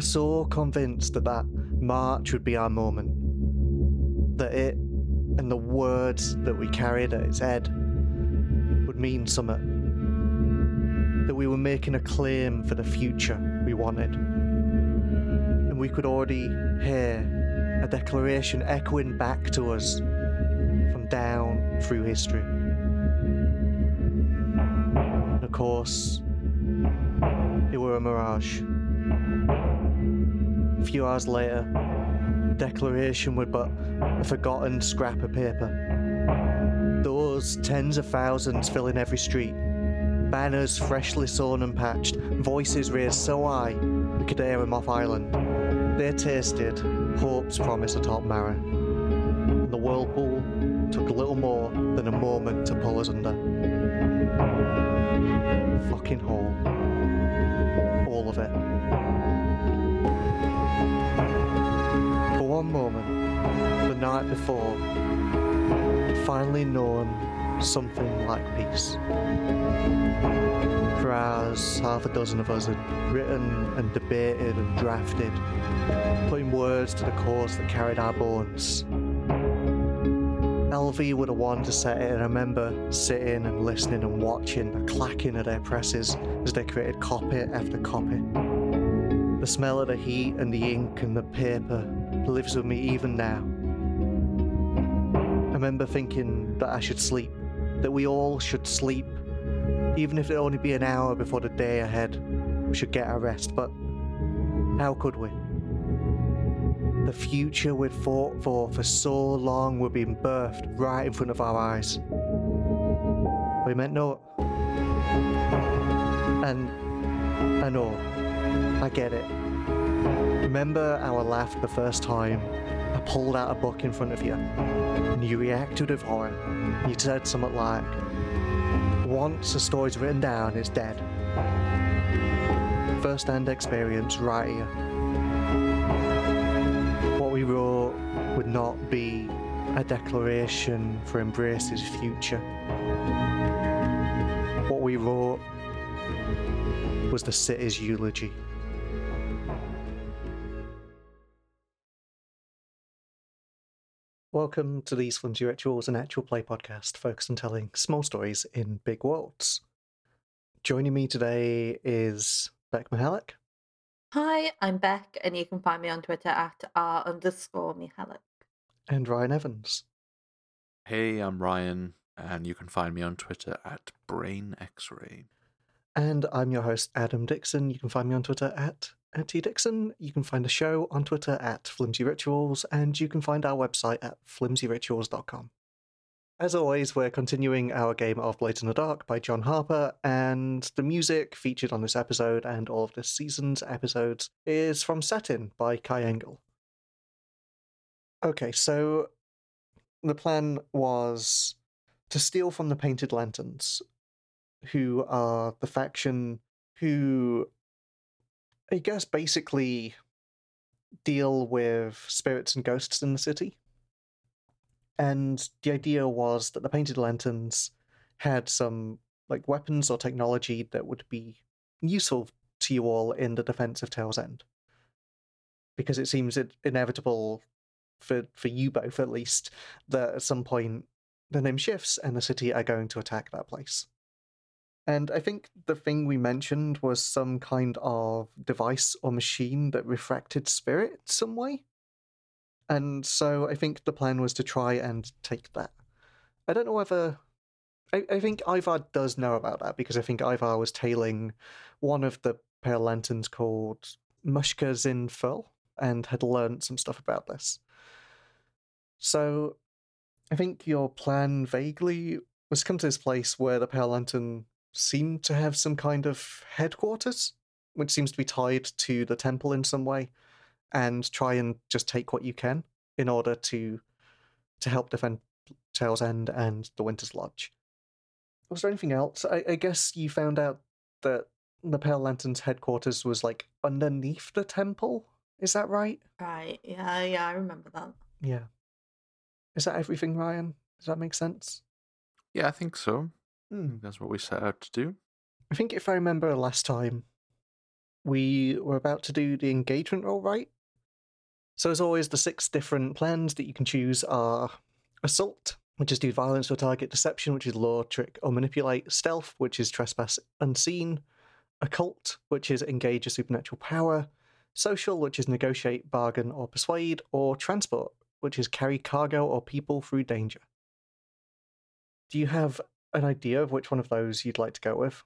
were so convinced that that march would be our moment. That it and the words that we carried at its head would mean something. That we were making a claim for the future we wanted. And we could already hear a declaration echoing back to us from down through history. And of course, it were a mirage. A few hours later, declaration would but a forgotten scrap of paper. Those tens of thousands filling every street, banners freshly sewn and patched, voices raised so high we could hear them off island. They tasted hope's promise atop Mara. The whirlpool took little more than a moment to pull us under. Fucking hole. All of it. Night before, I'd finally known something like peace. For hours, half a dozen of us had written and debated and drafted, putting words to the cause that carried our bones. LV were the one to set it, and I remember sitting and listening and watching the clacking of their presses as they created copy after copy. The smell of the heat and the ink and the paper lives with me even now. Remember thinking that I should sleep, that we all should sleep, even if it only be an hour before the day ahead. We should get our rest, but how could we? The future we'd fought for for so long were being birthed right in front of our eyes. We meant no. And I know, I get it. Remember our laugh the first time I pulled out a book in front of you and you reacted with horror. You said something like, Once a story's written down, it's dead. First hand experience right here. What we wrote would not be a declaration for Embrace's future. What we wrote was the city's eulogy. Welcome to these Flimsy Rituals, an actual play podcast focused on telling small stories in big worlds. Joining me today is Beck Mihalik. Hi, I'm Beck, and you can find me on Twitter at r underscore Mihalik. And Ryan Evans. Hey, I'm Ryan, and you can find me on Twitter at Brain X-Ray. And I'm your host, Adam Dixon. You can find me on Twitter at at T Dixon. You can find the show on Twitter at Flimsy Rituals, and you can find our website at flimsyrituals.com. As always, we're continuing our game of Blades in the Dark by John Harper, and the music featured on this episode and all of this season's episodes is from Satin by Kai Engel. Okay, so the plan was to steal from the Painted Lanterns, who are the faction who I guess basically deal with spirits and ghosts in the city. And the idea was that the painted lanterns had some like weapons or technology that would be useful to you all in the defense of Tail's End. Because it seems it inevitable for for you both at least that at some point the name shifts and the city are going to attack that place. And I think the thing we mentioned was some kind of device or machine that refracted spirit some way. And so I think the plan was to try and take that. I don't know whether. I, I think Ivar does know about that because I think Ivar was tailing one of the Pale Lanterns called Mushka Zinful and had learned some stuff about this. So I think your plan vaguely was to come to this place where the Pale Lantern seem to have some kind of headquarters, which seems to be tied to the temple in some way, and try and just take what you can in order to to help defend Tail's End and the Winter's Lodge. Was there anything else? I, I guess you found out that the Pale Lantern's headquarters was like underneath the temple. Is that right? Right, yeah, yeah, I remember that. Yeah. Is that everything, Ryan? Does that make sense? Yeah, I think so. Hmm. That's what we set out to do. I think if I remember last time, we were about to do the engagement roll, right? So, as always, the six different plans that you can choose are assault, which is do violence to a target, deception, which is lure, trick, or manipulate, stealth, which is trespass unseen, occult, which is engage a supernatural power, social, which is negotiate, bargain, or persuade, or transport, which is carry cargo or people through danger. Do you have an idea of which one of those you'd like to go with?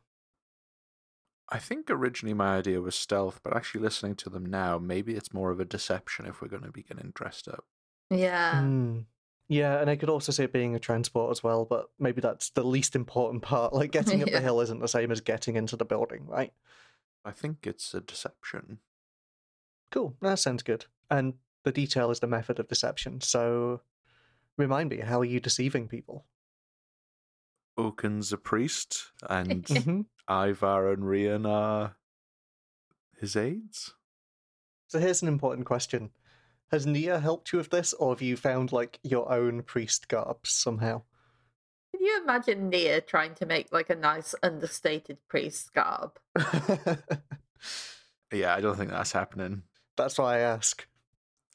I think originally my idea was stealth, but actually listening to them now, maybe it's more of a deception if we're going to be getting dressed up. Yeah. Mm. Yeah, and I could also see it being a transport as well, but maybe that's the least important part. Like getting up Yeah. the hill isn't the same as getting into the building, right? I think it's a deception. Cool, that sounds good. And the detail is the method of deception. So remind me, how are you deceiving people? Oaken's a priest, and Mhm. Ivar and Rian are his aides. So here's an important question. Has Nia helped you with this, or have you found like your own priest garb somehow? Can you imagine Nia trying to make like a nice understated priest garb? Yeah, I don't think that's happening. That's why I ask.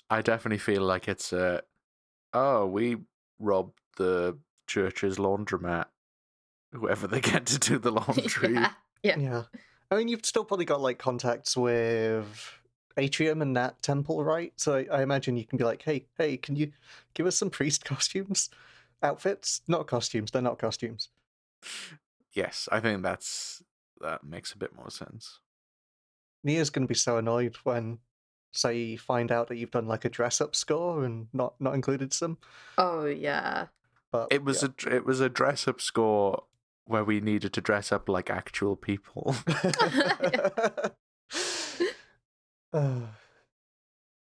I definitely feel like it's a. Oh, we robbed the church's laundromat. Whoever they get to do the laundry. yeah. Yeah. Yeah. I mean, you've still probably got like contacts with Atrium and that temple, right? So I, I imagine you can be like, hey, hey, can you give us some priest costumes? Outfits? Not costumes. They're not costumes. Yes, I think that's that makes a bit more sense. Nia's going to be so annoyed when, say, you find out that you've done like a dress up score and not not included some. Oh yeah. But It was a it was a dress up score where we needed to dress up like actual people.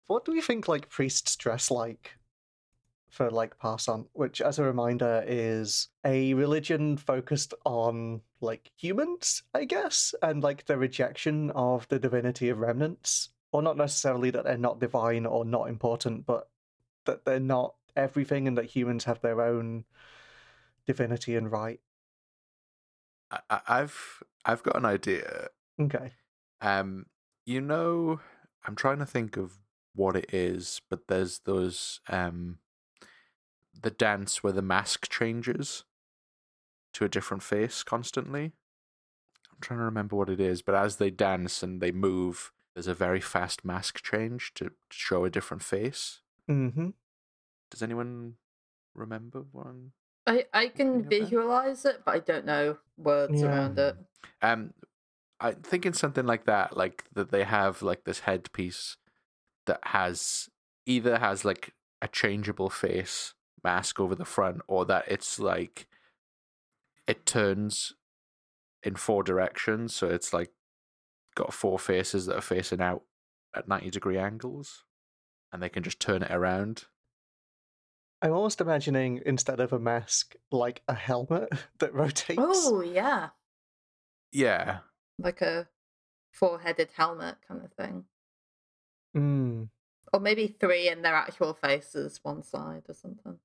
What do we think like priests dress like for like pass on? Which, as a reminder, is a religion focused on like humans, I guess, and like the rejection of the divinity of remnants. Or not necessarily that they're not divine or not important, but that they're not everything and that humans have their own divinity and right. I, I- I've I've got an idea. Okay. Um, you know, I'm trying to think of what it is, but there's those um, the dance where the mask changes to a different face constantly. I'm trying to remember what it is, but as they dance and they move, there's a very fast mask change to show a different face. Mm-hmm. Does anyone remember one? I, I can Thinking of that. visualize it, but I don't know words Yeah. around it. Um, I'm thinking something like that, like that they have like this headpiece that has either has like a changeable face mask over the front, or that it's like it turns in four directions, so it's like got four faces that are facing out at ninety degree angles, and they can just turn it around. I'm almost imagining instead of a mask, like a helmet that rotates. Oh yeah. Yeah, Like a four headed helmet kind of thing. Mm, Or maybe three and their actual faces one side or something.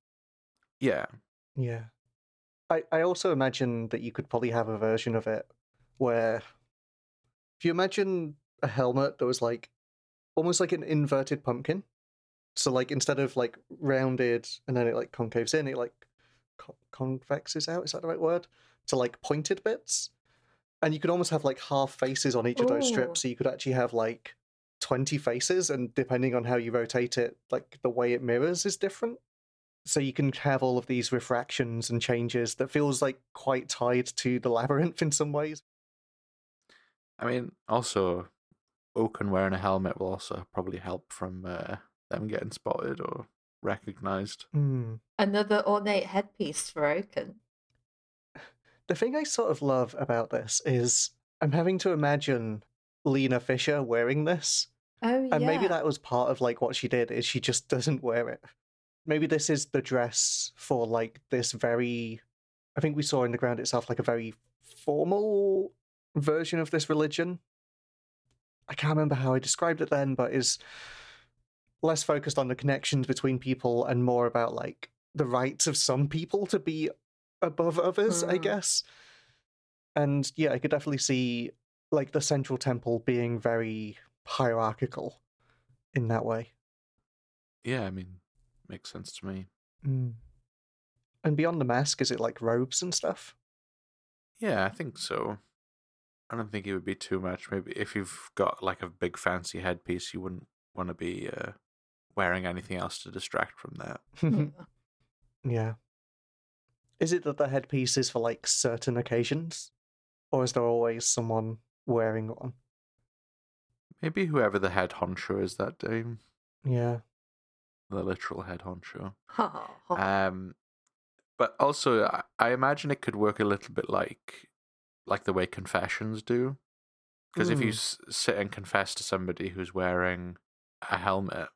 yeah. yeah. I, I also imagine that you could probably have a version of it where if you imagine a helmet that was like almost like an inverted pumpkin. So like instead of like rounded and then it like concaves in, it like co- convexes out. Is that the right word? To like pointed bits, and you could almost have like half faces on each of those Ooh. strips. So you could actually have like twenty faces, and depending on how you rotate it, like the way it mirrors is different. So you can have all of these refractions and changes that feels like quite tied to the labyrinth in some ways. I mean, also, Oaken wearing a helmet will also probably help from uh, them getting spotted or recognized. Hmm. Another ornate headpiece for Oaken. The thing I sort of love about this is I'm having to imagine Lena Fisher wearing this. Oh yeah. And maybe that was part of like what she did is she just doesn't wear it. Maybe this is the dress for like this very I think we saw in the ground itself like a very formal version of this religion. I can't remember how I described it then, but is less focused on the connections between people and more about like the rights of some people to be above others, I Mm. guess. And yeah, I could definitely see like the central temple being very hierarchical in that way. Yeah, I mean, makes sense to me. Mm. And beyond the mask, is it like robes and stuff? Yeah, I think so. I don't think it would be too much. Maybe if you've got like a big fancy headpiece, you wouldn't want to be uh, wearing anything else to distract from that. Yeah. yeah. Is it that the headpiece is for like certain occasions? Or is there always someone wearing one? Maybe whoever the head honcho is that day, Yeah. the literal head honcho. Ha, ha. Um, but also, I, I imagine it could work a little bit like like the way confessions do. Because if you Mm. s- sit and confess to somebody who's wearing a helmet,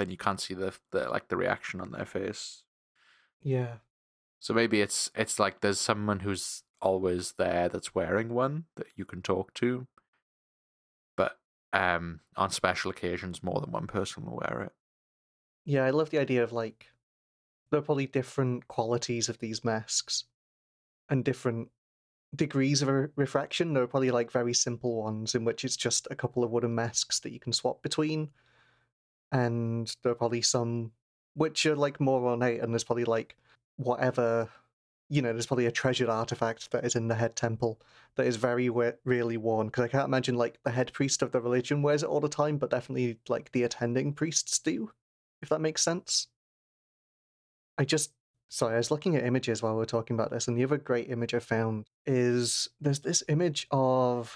then you can't see the, the like the reaction on their face. Yeah. So maybe it's it's like there's someone who's always there that's wearing one that you can talk to. But um on special occasions more than one person will wear it. Yeah, I love the idea of like there are probably different qualities of these masks and different degrees of re- refraction. There are probably like very simple ones in which it's just a couple of wooden masks that you can swap between. And there are probably some which are like more ornate, and there's probably like whatever, you know, there's probably a treasured artifact that is in the head temple that is very we- really worn. Because I can't imagine like the head priest of the religion wears it all the time, but definitely like the attending priests do if that makes sense. I just sorry, I was looking at images while we were talking about this, and the other great image I found is there's this image of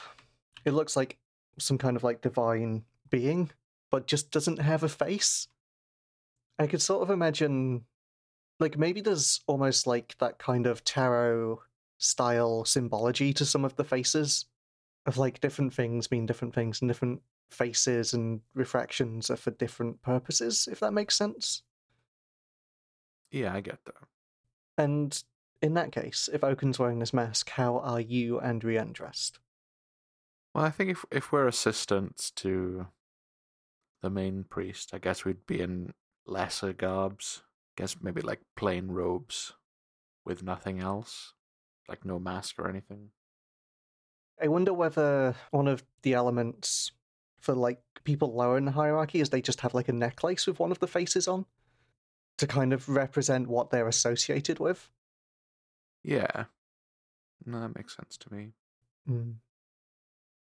it looks like some kind of like divine being, but just doesn't have a face. I could sort of imagine like maybe there's almost like that kind of tarot style symbology to some of the faces of like different things mean different things and different faces and refractions are for different purposes, if that makes sense. Yeah, I get that. And in that case, if Oaken's wearing this mask, how are you and Rian dressed? Well, I think if if we're assistants to the main priest, I guess we'd be in lesser garbs. I guess maybe like plain robes with nothing else, like no mask or anything. I wonder whether one of the elements for like people lower in the hierarchy is they just have like a necklace with one of the faces on to kind of represent what they're associated with. Yeah, no, that makes sense to me. Mm.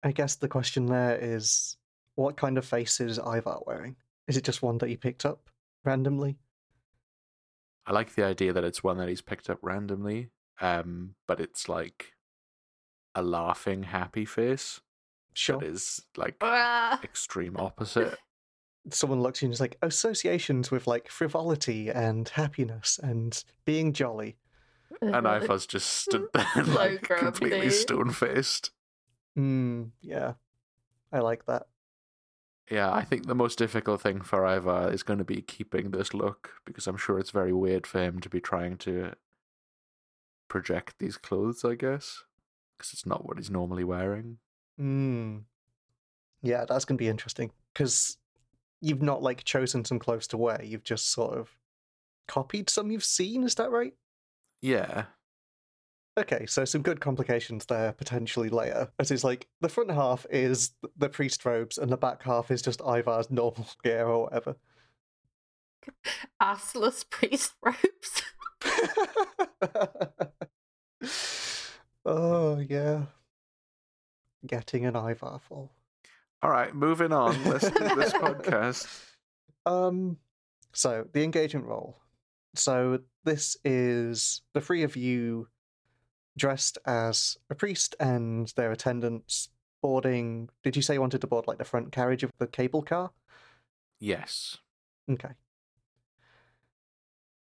I guess the question there is what kind of face is Ivar wearing? Is it just one that he picked up randomly? I like the idea that it's one that he's picked up randomly, um, but it's like a laughing, happy face Sure. that is like extreme opposite. Someone looks at you and is like, associations with like frivolity and happiness and being jolly. and Ivar's just stood there So like completely stone faced. Mm, yeah. I like that. Yeah, I think the most difficult thing for Ivar is going to be keeping this look because I'm sure it's very weird for him to be trying to project these clothes, I guess, because it's not what he's normally wearing. Mm. Yeah, that's going to be interesting because you've not like chosen some clothes to wear. You've just sort of copied some you've seen. Is that right? Yeah, Okay, so some good complications there potentially later. As is like the front half is the priest robes and the back half is just Ivar's normal gear or whatever. Assless priest robes. oh yeah. Getting an Ivar full. All right, moving on. Let's do this podcast. Um, so the engagement roll. So this is the three of you dressed as a priest and their attendants boarding. Did you say you wanted to board like the front carriage of the cable car? Yes. Okay.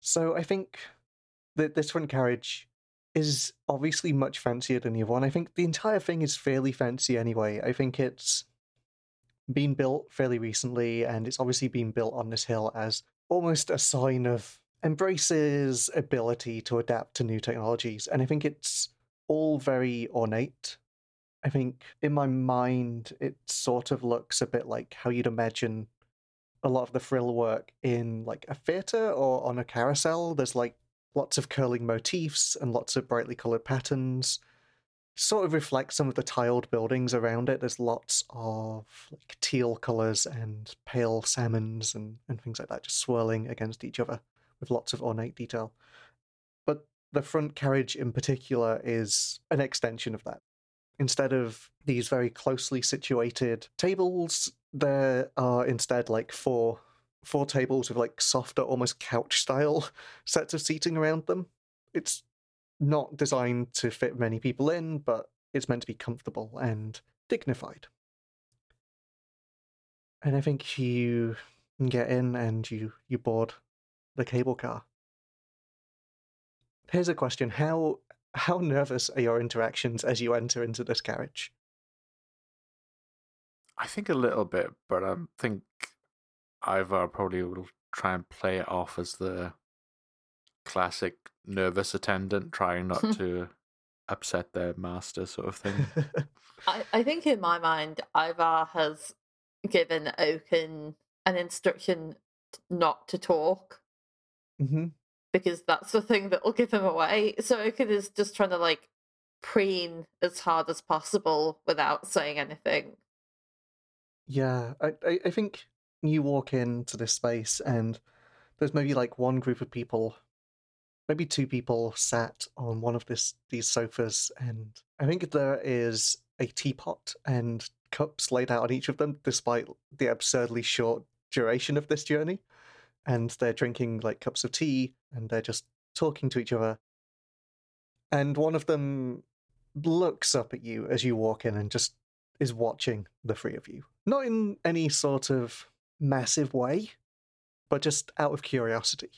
So I think that this front carriage is obviously much fancier than the other one. I think the entire thing is fairly fancy anyway. I think it's been built fairly recently, and it's obviously been built on this hill as almost a sign of Embrace's ability to adapt to new technologies. And I think it's all very ornate. I think in my mind, it sort of looks a bit like how you'd imagine a lot of the frill work in like a theater or on a carousel. There's like lots of curling motifs and lots of brightly colored patterns. sort of reflects some of the tiled buildings around it. There's lots of like teal colours and pale salmons and, and things like that just swirling against each other with lots of ornate detail. But the front carriage in particular is an extension of that. Instead of these very closely situated tables, there are instead like four four tables with like softer, almost couch style sets of seating around them. It's not designed to fit many people in, but it's meant to be comfortable and dignified. And I think you can get in and you you board the cable car. Here's a question: How how nervous are your interactions as you enter into this carriage? I think a little bit, but I think Ivar probably will try and play it off as the classic nervous attendant trying not to upset their master sort of thing. I, I think in my mind, Ivar has given Oaken an instruction not to talk hmm because that's the thing that will give him away. So Oaken is just trying to like preen as hard as possible without saying anything. Yeah, I, I, I think you walk into this space and there's maybe like one group of people, maybe two people sat on one of this these sofas, and I think there is a teapot and cups laid out on each of them, despite the absurdly short duration of this journey. And they're drinking like cups of tea and they're just talking to each other. And one of them looks up at you as you walk in and just is watching the three of you. Not in any sort of massive way, but just out of curiosity.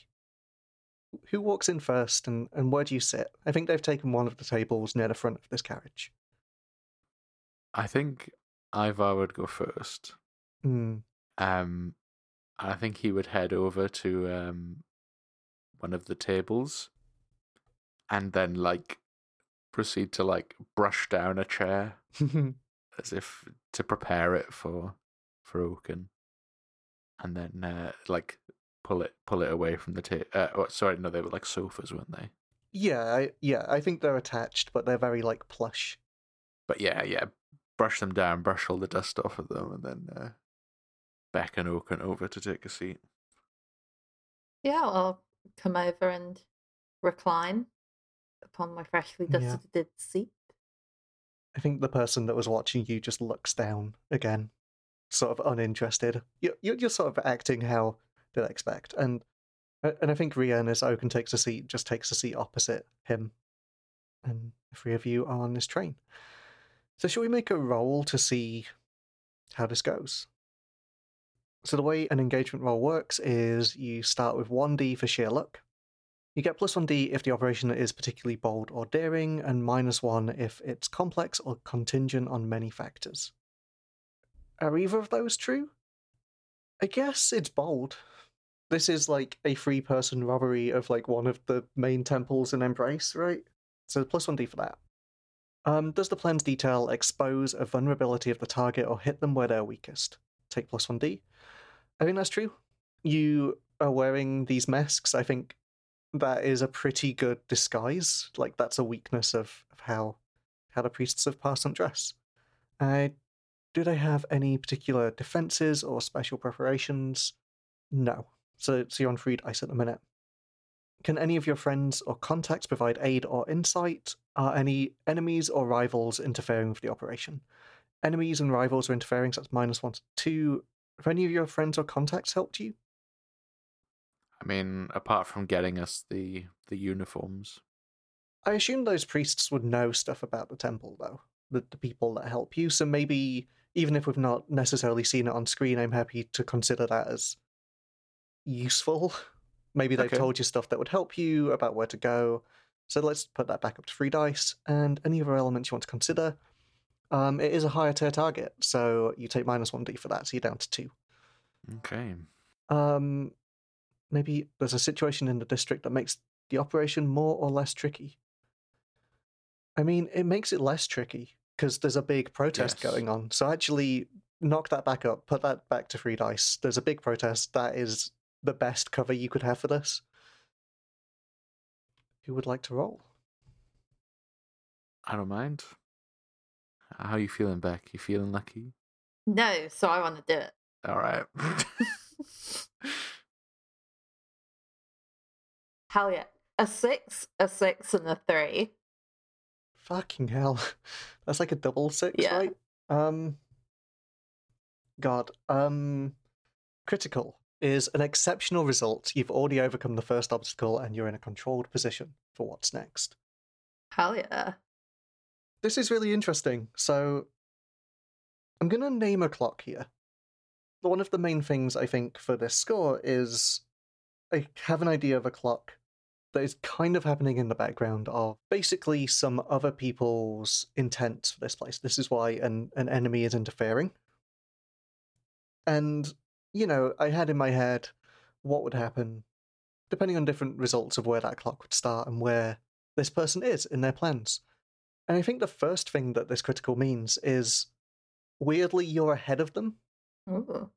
Who walks in first and, and where do you sit? I think they've taken one of the tables near the front of this carriage. I think Ivar would go first. Hmm. Um, I think he would head over to um, one of the tables and then like proceed to like brush down a chair as if to prepare it for for Oaken, and then uh, like pull it pull it away from the table. Uh, oh, sorry, no, they were like sofas, weren't they? yeah, I, yeah, I think they're attached, but they're very like plush. But yeah, yeah, brush them down, brush all the dust off of them, and then uh, beckon Oaken over to take a seat. Yeah, I'll come over and recline upon my freshly Yeah. dusted seat. I think the person that was watching you just looks down again, sort of uninterested. You're, you're sort of acting how they'd expect. And uh, and I think Rian, as Oaken takes a seat, just takes a seat opposite him. And the three of you are on this train. So, shall we make a roll to see how this goes? So, the way an engagement roll works is you start with 1d for sheer luck. You get plus 1d if the operation is particularly bold or daring, and minus 1 if it's complex or contingent on many factors. Are either of those true? I guess it's bold. This is like a three person robbery of like one of the main temples in Embrace, right? So plus 1d for that. Um, does the plan's detail expose a vulnerability of the target or hit them where they're weakest? Take plus 1d. I think that's true. You are wearing these masks. I think that is a pretty good disguise. Like that's a weakness of, of how how the priests of passed on dress. Uh, do they have any particular defenses or special preparations? No. So, so you're on free dice at the minute. Can any of your friends or contacts provide aid or insight? Are any enemies or rivals interfering with the operation? Enemies and rivals are interfering, so that's minus one to two. Have any of your friends or contacts helped you? I mean, apart from getting us the the uniforms, I assume those priests would know stuff about the temple, though. The, the people that help you. So maybe, even if we've not necessarily seen it on screen, I'm happy to consider that as useful. Maybe they've Okay. told you stuff that would help you about where to go. So let's put that back up to free dice. And any other elements you want to consider. Um, it is a higher tier target, so you take minus 1d for that, so you're down to 2. okay. Um, maybe there's a situation in the district that makes the operation more or less tricky. I mean, it makes it less tricky because there's a big protest Yes. going on. So actually, knock that back up, put that back to free dice. There's a big protest. That is the best cover you could have for this. Who would like to roll? I don't mind. How are you feeling, Beck? You feeling lucky? No, so I want to do it. All right. Hell yeah. A six, a six, and a three. Fucking hell. That's like a double six, Yeah. right? Um God. Um critical is an exceptional result. You've already overcome the first obstacle and you're in a controlled position for what's next. Hell yeah. This is really interesting. So I'm gonna name a clock here. One of the main things I think for this score is I have an idea of a clock that is kind of happening in the background of basically some other people's intents for this place. This is why an, an enemy is interfering. And, you know, I had in my head what would happen depending on different results of where that clock would start and where this person is in their plans. And I think the first thing that this critical means is weirdly you're ahead of them. Ooh.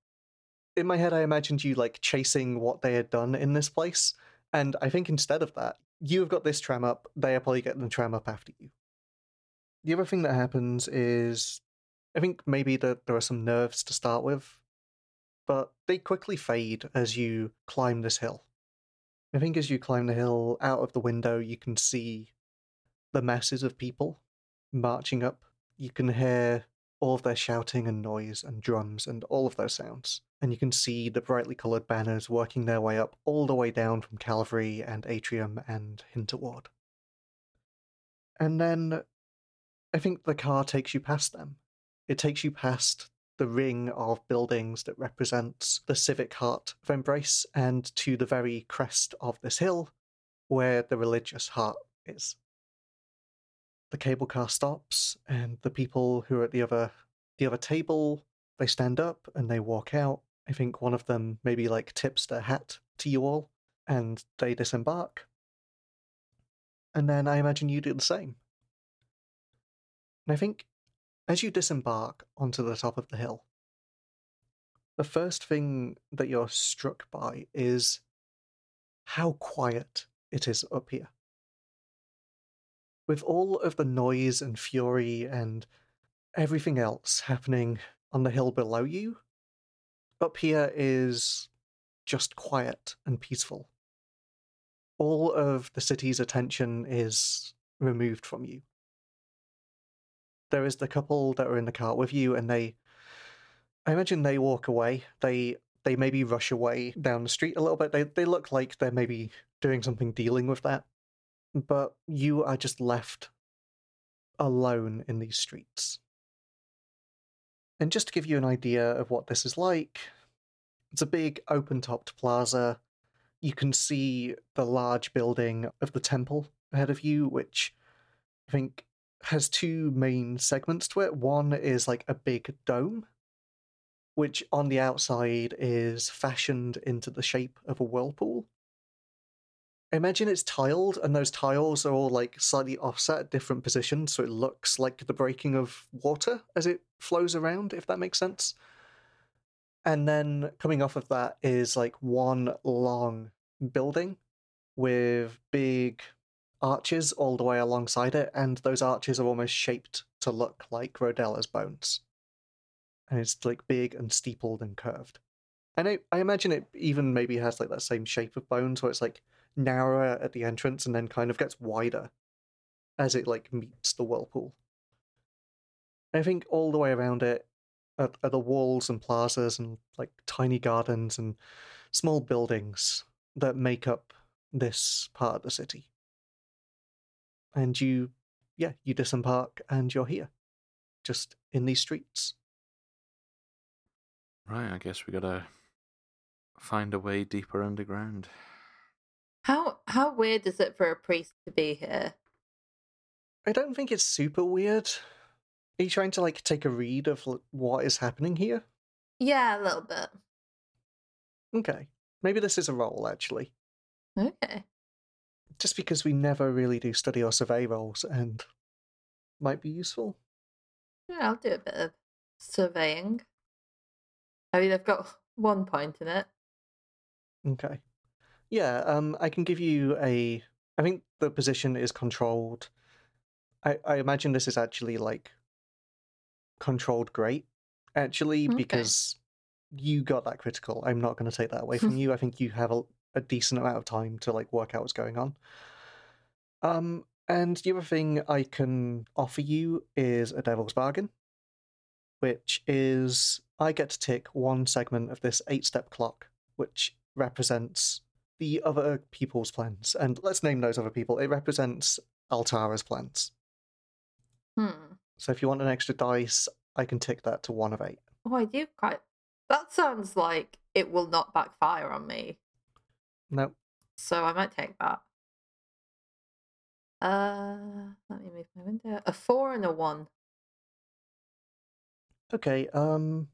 In my head, I imagined you like chasing what they had done in this place. And I think instead of that, you have got this tram up, they are probably getting the tram up after you. The other thing that happens is I think maybe that there are some nerves to start with, but they quickly fade as you climb this hill. I think as you climb the hill out of the window, you can see the masses of people marching up. You can hear all of their shouting and noise and drums and all of those sounds. And you can see the brightly coloured banners working their way up all the way down from Calvary and Atrium and Hinterward. And then I think the car takes you past them. It takes you past the ring of buildings that represents the civic heart of Embrace and to the very crest of this hill where the religious heart is. The cable car stops and the people who are at the other the other table they stand up and they walk out. I think one of them maybe like tips their hat to you all and they disembark. And then I imagine you do the same. And I think as you disembark onto the top of the hill, the first thing that you're struck by is how quiet it is up here. With all of the noise and fury and everything else happening on the hill below you, up here is just quiet and peaceful. All of the city's attention is removed from you. There is the couple that are in the car with you, and they, I imagine they walk away. They they maybe rush away down the street a little bit. They they look like they're maybe doing something dealing with that, but you are just left alone in these streets. And just to give you an idea of what this is like, it's a big open topped plaza. You can see the large building of the temple ahead of you, which I think has two main segments to it. One is like a big dome, which on the outside is fashioned into the shape of a whirlpool. Imagine it's tiled, and those tiles are all like slightly offset at different positions, so it looks like the breaking of water as it flows around, if that makes sense. And then coming off of that is like one long building with big arches all the way alongside it, and those arches are almost shaped to look like Rodella's bones. And it's like big and steepled and curved. And I, I imagine it even maybe has like that same shape of bones where it's like narrower at the entrance and then kind of gets wider as it like meets the whirlpool. I think all the way around it are, are the walls and plazas and like tiny gardens and small buildings that make up this part of the city. And you, yeah, you disembark and you're here, just in these streets. Right, I guess we gotta find a way deeper underground. How how weird is it for a priest to be here? I don't think it's super weird. Are you trying to like take a read of what is happening here? Yeah, a little bit. Okay, maybe this is a roll actually. Okay. just because we never really do study or survey rolls and might be useful. Yeah, I'll do a bit of surveying. I mean, I've got one point in it. Okay. Yeah, um I can give you a I think the position is controlled. I, I imagine this is actually like controlled great, actually, Okay. because you got that critical. I'm not going to take that away from you. I think you have a, a decent amount of time to like work out what's going on. Um, and the other thing I can offer you is a devil's bargain, which is I get to tick one segment of this eight-step clock, which represents the other people's plans. And let's name those other people. It represents Altara's plans. Hmm. So if you want an extra dice, I can tick that to one of eight. Oh, I do quite. That sounds like it will not backfire on me. No, So I might take that. Uh, let me move my window. A four and a one. Okay, um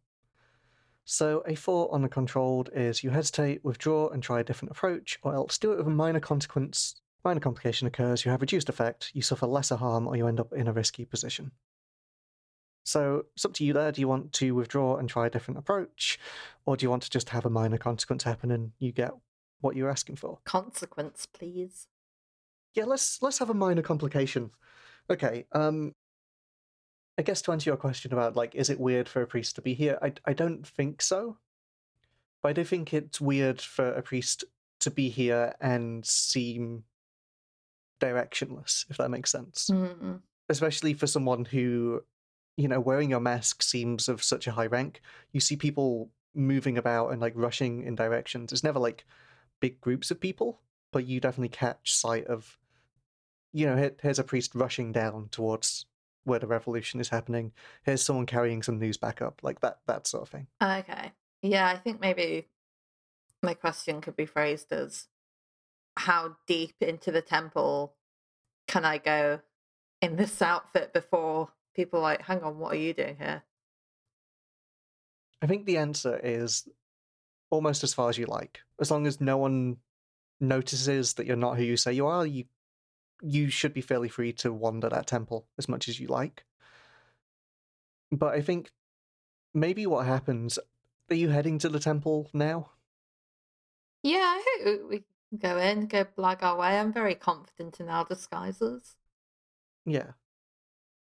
so a four on the controlled is you hesitate, withdraw, and try a different approach, or else do it with a minor consequence minor complication occurs, you have reduced effect, you suffer lesser harm, or you end up in a risky position. So it's up to you there. Do you want to withdraw and try a different approach? Or do you want to just have a minor consequence happen and you get what you're asking for? Consequence, please. Yeah, let's let's have a minor complication. Okay, um I guess to answer your question about like is it weird for a priest to be here? I I don't think so. But I do think it's weird for a priest to be here and seem directionless, if that makes sense. Mm. Especially for someone who, you know, wearing your mask seems of such a high rank. You see people moving about and like rushing in directions. It's never like big groups of people, but you definitely catch sight of, you know, here, here's a priest rushing down towards where the revolution is happening. Here's someone carrying some news back up, like that that sort of thing. Okay. Yeah, I think maybe my question could be phrased as how deep into the temple can I go in this outfit before people are like, hang on, what are you doing here? I think the answer is almost as far as you like. As long as no one notices that you're not who you say you are, you you should be fairly free to wander that temple as much as you like. But I think maybe what happens are you heading to the temple now? Yeah, I hope we can go in, go blag our way. I'm very confident in our disguises. Yeah.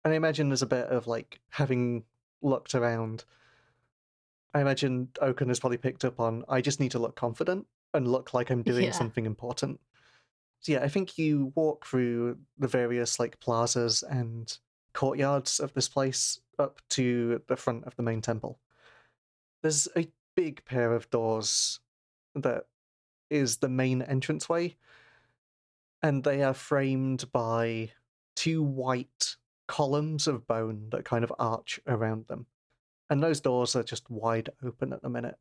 And I imagine there's a bit of like having looked around. I imagine Oaken has probably picked up on I just need to look confident and look like I'm doing Yeah. something important. So yeah, I think you walk through the various like plazas and courtyards of this place up to the front of the main temple. There's a big pair of doors that is the main entranceway, and they are framed by two white columns of bone that kind of arch around them. And those doors are just wide open at the minute.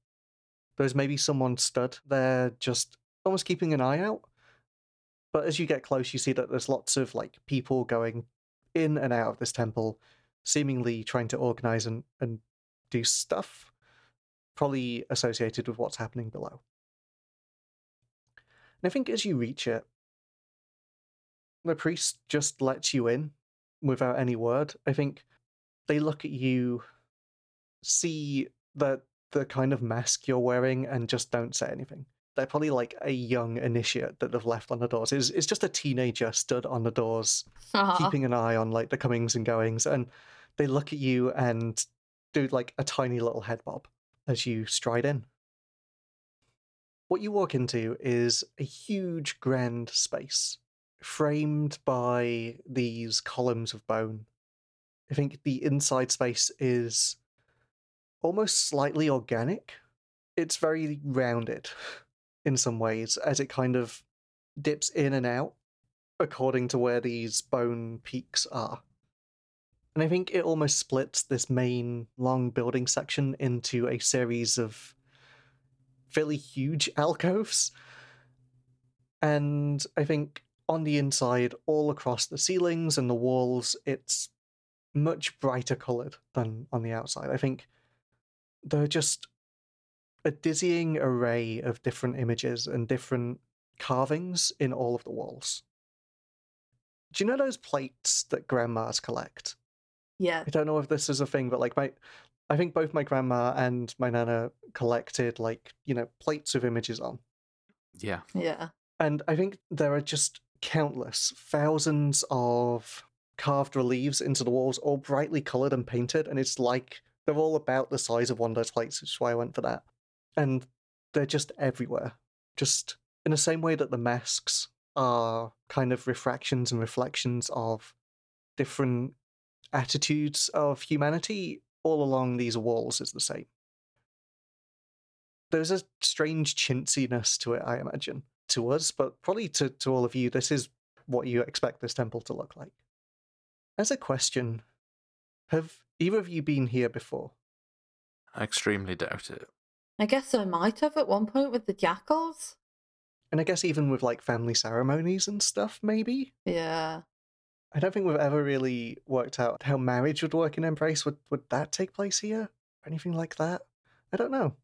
There's maybe someone stood there just almost keeping an eye out. But as you get close, you see that there's lots of like people going in and out of this temple, seemingly trying to organize and, and do stuff, probably associated with what's happening below. And I think as you reach it, the priest just lets you in without any word. I think they look at you, see that the kind of mask you're wearing, and just don't say anything. They're probably like a young initiate that they've left on the doors. It's, it's just a teenager stood on the doors, keeping an eye on like the comings and goings, and they look at you and do like a tiny little head bob as you stride in. What you walk into is a huge grand space framed by these columns of bone. I think the inside space is almost slightly organic. It's very rounded in some ways, as it kind of dips in and out according to where these bone peaks are. And I think it almost splits this main long building section into a series of fairly huge alcoves. And I think on the inside, all across the ceilings and the walls, it's much brighter coloured than on the outside. I think there are just a dizzying array of different images and different carvings in all of the walls. Do you know those plates that grandmas collect? yeah. I don't know if this is a thing, but like my, I think both my grandma and my nana collected like you know plates with images on, Yeah. Yeah. and I think there are just countless thousands of carved reliefs into the walls, all brightly colored and painted, and it's like they're all about the size of one of those plates, which is why I went for that. And they're just everywhere. Just in the same way that the masks are kind of refractions and reflections of different attitudes of humanity, all along these walls is the same. There's a strange chintziness to it, I imagine, to us, but probably to, to all of you, this is what you expect this temple to look like. As a question, have either of you been here before? I extremely doubt it. I guess I might have at one point with the jackals. And I guess even with like family ceremonies and stuff, maybe? Yeah. I don't think we've ever really worked out how marriage would work in Embrace. Would would that take place here? Or anything like that? I don't know.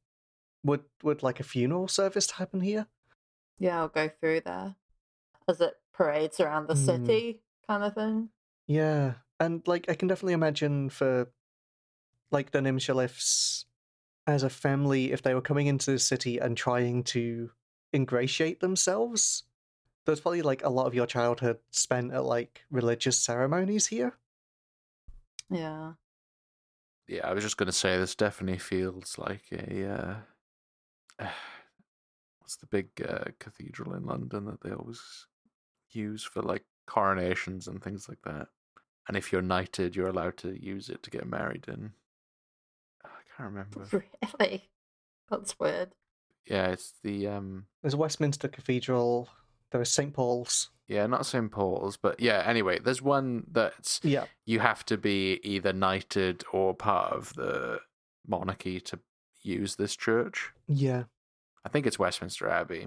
Would would like a funeral service happen here? Yeah, I'll go through there. As it parades around the Hmm. city, kind of thing. Yeah. And like I can definitely imagine for like the Nimshalifs as a family, if they were coming into the city and trying to ingratiate themselves, there's probably like a lot of your childhood spent at like religious ceremonies here. Yeah. Yeah, I was just going to say this definitely feels like a. Uh, what's the big uh, cathedral in London that they always use for like coronations and things like that? And if you're knighted, you're allowed to use it to get married in. I can't remember. Really? That's weird. Yeah, it's the um. There's Westminster Cathedral, there is St. Paul's. Yeah, not St. Paul's, but yeah. Anyway, there's one that's Yeah. you have to be either knighted or part of the monarchy to use this church. Yeah. I think it's Westminster Abbey.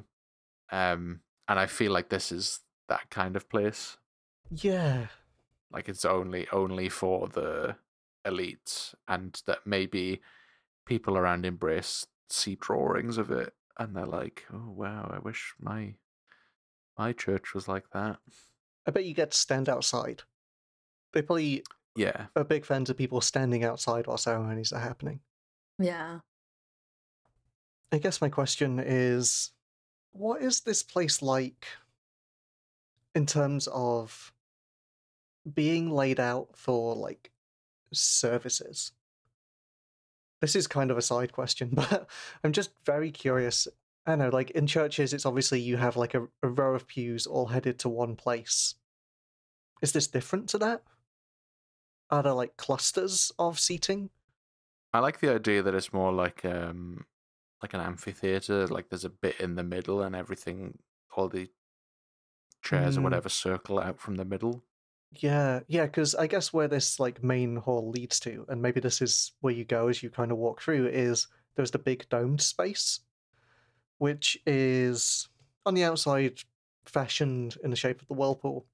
Um, and I feel like this is that kind of place. Yeah. Like it's only only for the elites, and that maybe people around Embrace see drawings of it and they're like, "Oh wow, I wish my my church was like that." I bet you get to stand outside. They probably Yeah, are big fans of people standing outside while ceremonies are happening. Yeah. I guess my question is what is this place like in terms of being laid out for like services? This is kind of a side question, but I'm just very curious. I know, like in churches, it's obviously you have like a, a row of pews all headed to one place. Is this different to that? Are there like clusters of seating? I like the idea that it's more like um like an amphitheater. Like there's a bit in the middle, and everything, all the chairs or Mm. whatever, circle out from the middle. Yeah, yeah, because I guess where this like main hall leads to, and maybe this is where you go as you kind of walk through, is there's the big domed space, which is on the outside fashioned in the shape of the whirlpool.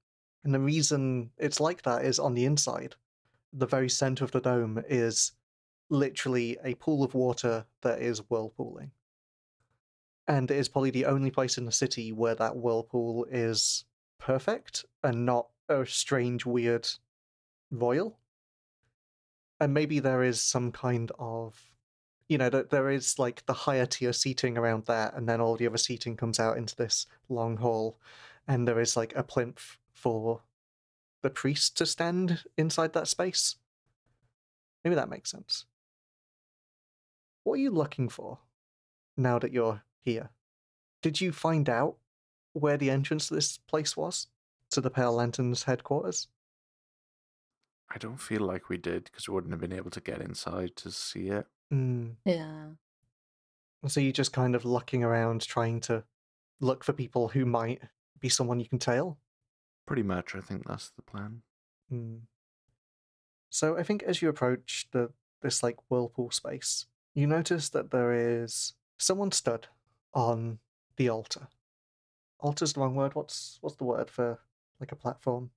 And the reason it's like that is on the inside, the very center of the dome is literally a pool of water that is whirlpooling. And it is probably the only place in the city where that whirlpool is perfect and not a strange, weird royal. And maybe there is some kind of, you know, that there is like the higher tier seating around that, and then all the other seating comes out into this long hall, and there is like a plinth for the priest to stand inside that space. Maybe that makes sense. What are you looking for now that you're here? Did you find out where the entrance to this place was? To the Pale Lanterns headquarters? I don't feel like we did because we wouldn't have been able to get inside to see it. Mm. Yeah. So you're just kind of looking around trying to look for people who might be someone you can tail? Pretty much, I think that's the plan. Hmm. So I think as you approach the this like whirlpool space, you notice that there is someone stood on the altar. Altar's the wrong word. What's what's the word for like a platform?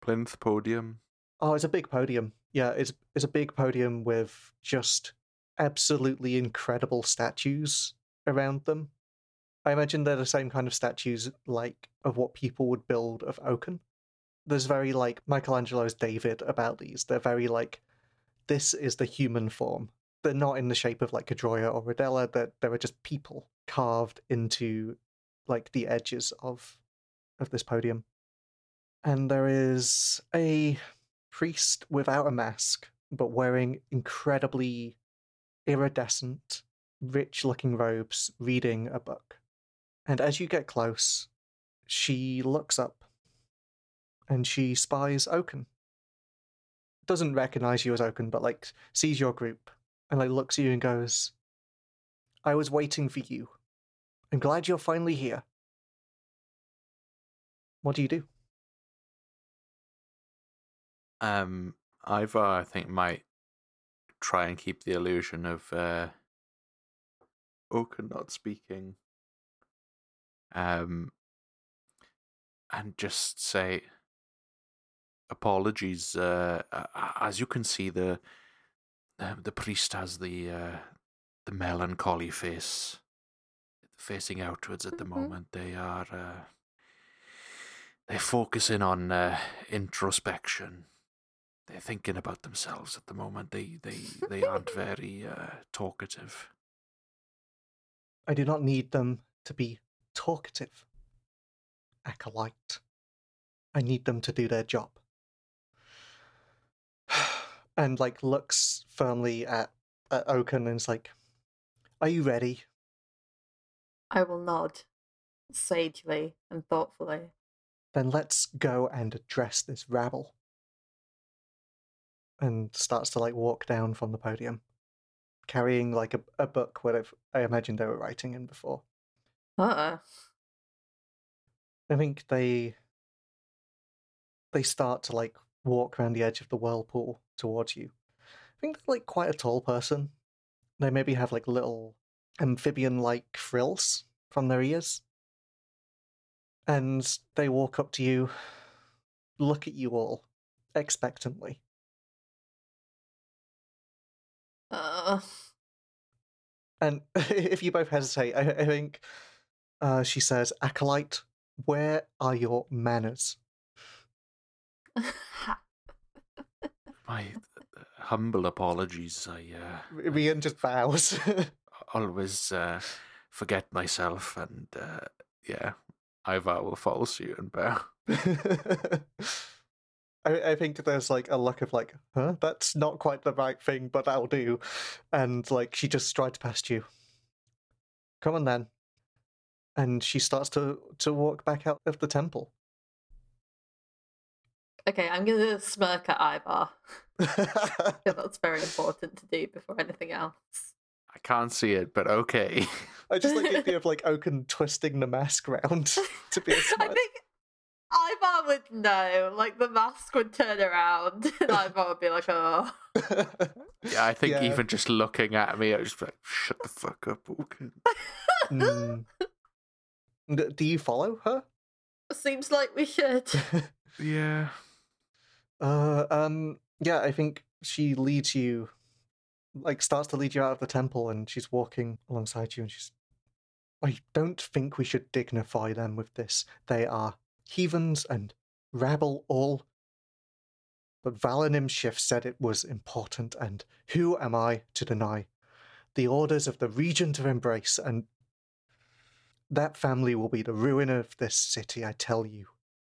Plinth podium. Oh, it's a big podium. Yeah, it's it's a big podium with just absolutely incredible statues around them. I imagine they're the same kind of statues like of what people would build of oaken. There's very like Michelangelo's David about these. They're very like this is the human form. They're not in the shape of like a Droya or Rodella, that there are just people carved into like the edges of of this podium. And there is a priest without a mask, but wearing incredibly iridescent, rich looking robes, reading a book. And as you get close, she looks up and she spies Oaken. Doesn't recognize you as Oaken, but like sees your group and like looks at you and goes, I was waiting for you. I'm glad you're finally here. What do you do? Um, Ivar, I think, might try and keep the illusion of uh, Oaken not speaking. Um, and just say, apologies. Uh, as you can see, the uh, the priest has the uh, the melancholy face, facing outwards at the Mhm. moment. They are uh, they're focusing on uh, introspection. They're thinking about themselves at the moment. They they they aren't very uh, talkative. I do not need them to be talkative. Acolyte. I need them to do their job. And like looks firmly at, at Oaken and is like, Are you ready? I will nod sagely and thoughtfully. Then let's go and address this rabble. And starts to like walk down from the podium, carrying like a, a book where I imagine they were writing in before. Uh I think they they start to like walk around the edge of the whirlpool towards you. I think they're like quite a tall person. They maybe have like little amphibian like frills from their ears. And they walk up to you, look at you all expectantly. Uh And if you both hesitate, I, I think uh, she says, Acolyte, where are your manners? My uh, humble apologies. I uh, Rian just bows. always uh, forget myself, and uh, yeah, vow will follow suit and bow. I, I think there's like a look of like, huh, that's not quite the right thing, but that'll do. And like she just strides past you. Come on then. And she starts to to walk back out of the temple. okay, I'm gonna smirk at Ivar. I feel that's very important to do before anything else. I can't see it, but okay. I just like the idea of like Oaken twisting the mask round to be a I smile. think Ivar would know. Like the mask would turn around, and Ivar would be like, "Oh, yeah, I think Yeah. even just looking at me, I was just like, shut the fuck up, Oaken. Mm. Do you follow her? seems like we should." Yeah. Uh, um, yeah, I think she leads you, like, starts to lead you out of the temple, and she's walking alongside you, and she's. I don't think we should dignify them with this. They are heathens and rabble all. But Valor Nimshif said it was important, and who am I to deny? The orders of the Regent of Embrace, and that family will be the ruin of this city, I tell you.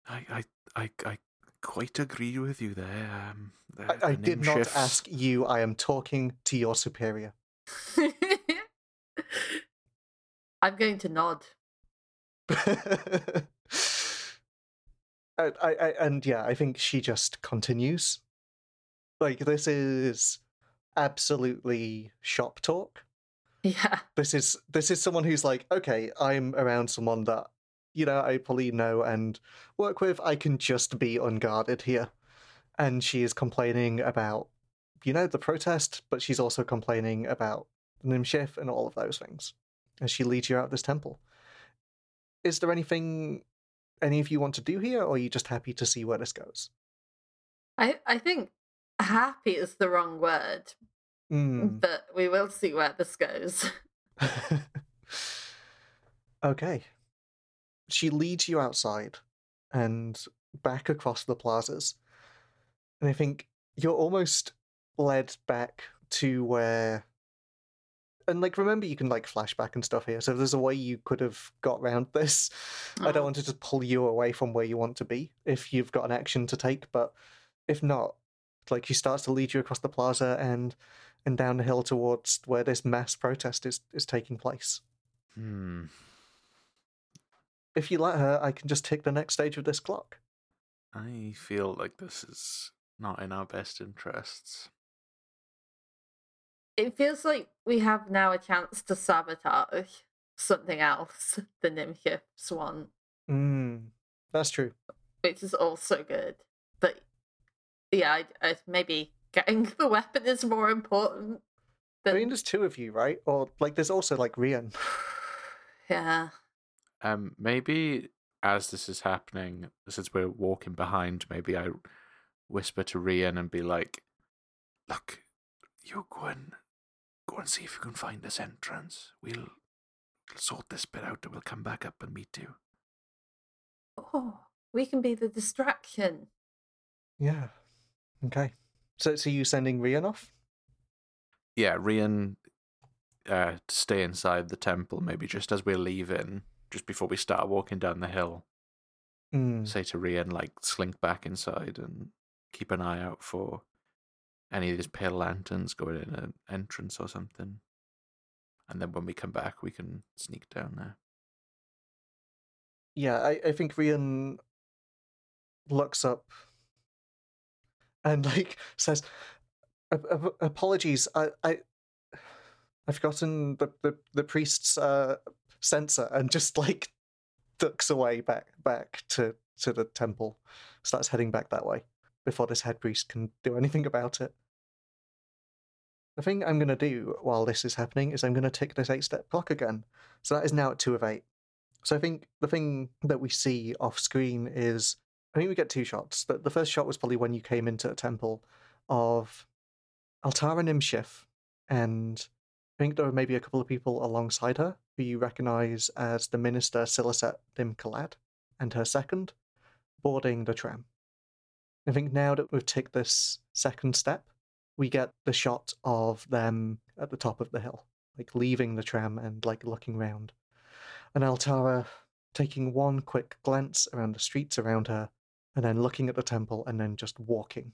I, I, I, I quite agree with you there. Um, the, I, I did not shifts. ask you, I am talking to your superior. I'm going to nod. I, I, I, and yeah, I think she just continues. Like, this is absolutely shop talk. Yeah. This is this is someone who's like, okay, I'm around someone that you know I probably know and work with. I can just be unguarded here, and she is complaining about you know the protest, but she's also complaining about Nimshif and all of those things as she leads you out of this temple. Is there anything any of you want to do here, or are you just happy to see where this goes? I I think happy is the wrong word, Hmm. but we will see where this goes. okay. She leads you outside and back across the plazas. And I think you're almost led back to where and like remember you can like flashback and stuff here so there's a way you could have got around this i don't Oh. want to just pull you away from where you want to be if you've got an action to take but if not like she starts to lead you across the plaza and and down the hill towards where this mass protest is is taking place Hmm. if you let her i can just tick the next stage of this clock I feel like this is not in our best interests. It feels like we have now a chance to sabotage something else the Nimshifts want, mm, that's true which is also good. But yeah, I, I, maybe getting the weapon is more important. i mean there's two of you right or like there's also like rian yeah. Um, maybe as this is happening, since we're walking behind, maybe I whisper to Rian and be like, "Look, you go and see if you can find this entrance. We'll, we'll sort this bit out, and we'll come back up and meet you." Oh, we can be the distraction. yeah okay so so you sending rian off Yeah, Rian, uh, to stay inside the temple. Maybe just as we're leaving, just before we start walking down the hill, mm. say to Rian, like, slink back inside and keep an eye out for any of these pale lanterns going in an entrance or something. And then when we come back, we can sneak down there. yeah, I, I think Rian looks up and like says, "Ap- ap- "Apologies, I, I, I've forgotten the the, the priest's uh, censer," and just like ducks away back back to to the temple, starts heading back that way before this head priest can do anything about it. The thing I'm going to do while this is happening is I'm going to tick this eight step clock again. So that is now at two of eight. So I think the thing that we see off screen is I think we get two shots. The, the first shot was probably when you came into a temple of Altara Nimshif, and I think there were maybe a couple of people alongside her who you recognize as the minister Silaset Dim Kalad and her second boarding the tram. I think now that we've ticked this second step, we get the shot of them at the top of the hill, like leaving the tram and like looking round and Altara taking one quick glance around the streets around her, and then looking at the temple, and then just walking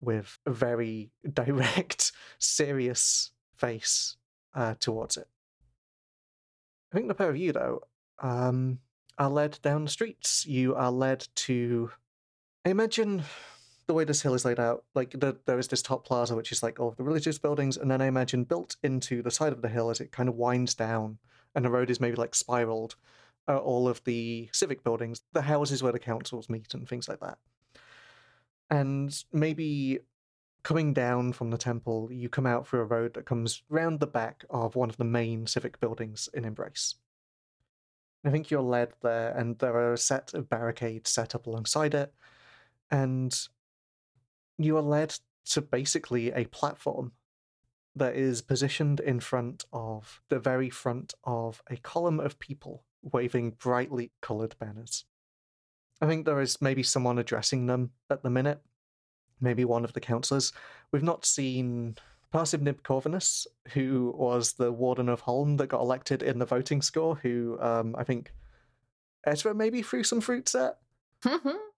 with a very direct, serious face uh, towards it. I think the pair of you, though, um, are led down the streets. You are led to. I imagine the way this hill is laid out, like the, there is this top plaza, which is like all of the religious buildings, and then I imagine built into the side of the hill as it kind of winds down and the road is maybe like spiraled are all of the civic buildings, the houses where the councils meet and things like that. And maybe coming down from the temple, you come out through a road that comes round the back of one of the main civic buildings in Embrace. I think you're led there, and there are a set of barricades set up alongside it, and you are led to basically a platform that is positioned in front of the very front of a column of people waving brightly coloured banners. I think there is maybe someone addressing them at the minute, maybe one of the councillors. We've not seen Parsib Nim Corvinus, who was the Warden of Holm that got elected in the voting score, who um, I think Ezra maybe threw some fruits at.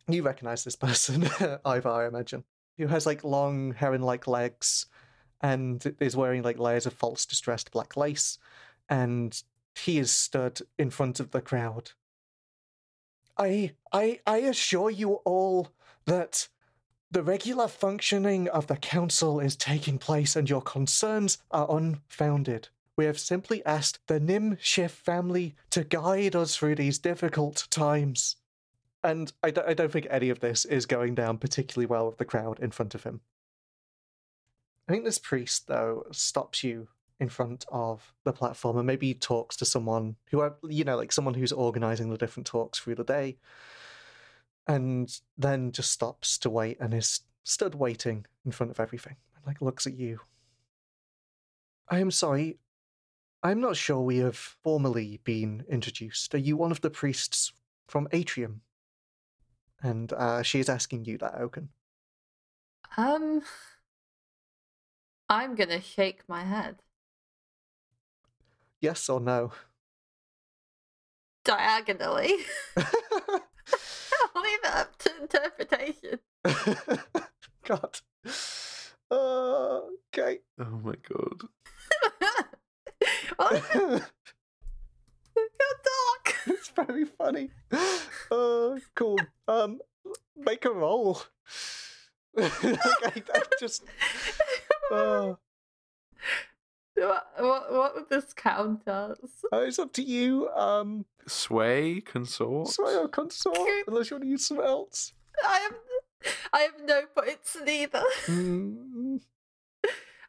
You recognise this person, Ivar, I imagine, who has like long heron-like legs and is wearing like layers of false distressed black lace, and he is stood in front of the crowd. I I I assure you all that the regular functioning of the council is taking place and your concerns are unfounded. We have simply asked the Nimshif family to guide us through these difficult times. And I don't, don't think any of this is going down particularly well with the crowd in front of him. I think this priest, though, stops you in front of the platform and maybe talks to someone who, are, you know, like someone who's organizing the different talks through the day, and then just stops to wait and is stood waiting in front of everything and like looks at you. I am sorry. I'm not sure we have formally been introduced. Are you one of the priests from Atrium? And uh, she is asking you that, Oaken. Um, I'm gonna shake my head. Yes or no? Diagonally. I'll leave it up to interpretation. God. Uh, okay. Oh my god. well, it got dark. it's very funny. Uh, cool. Um, make a roll. okay, I just. Uh, what, what, what would this count as? uh, it's up to you. Um, Sway consort. sway or consort, unless you want to use something else. I have, I have no points in either. Mm,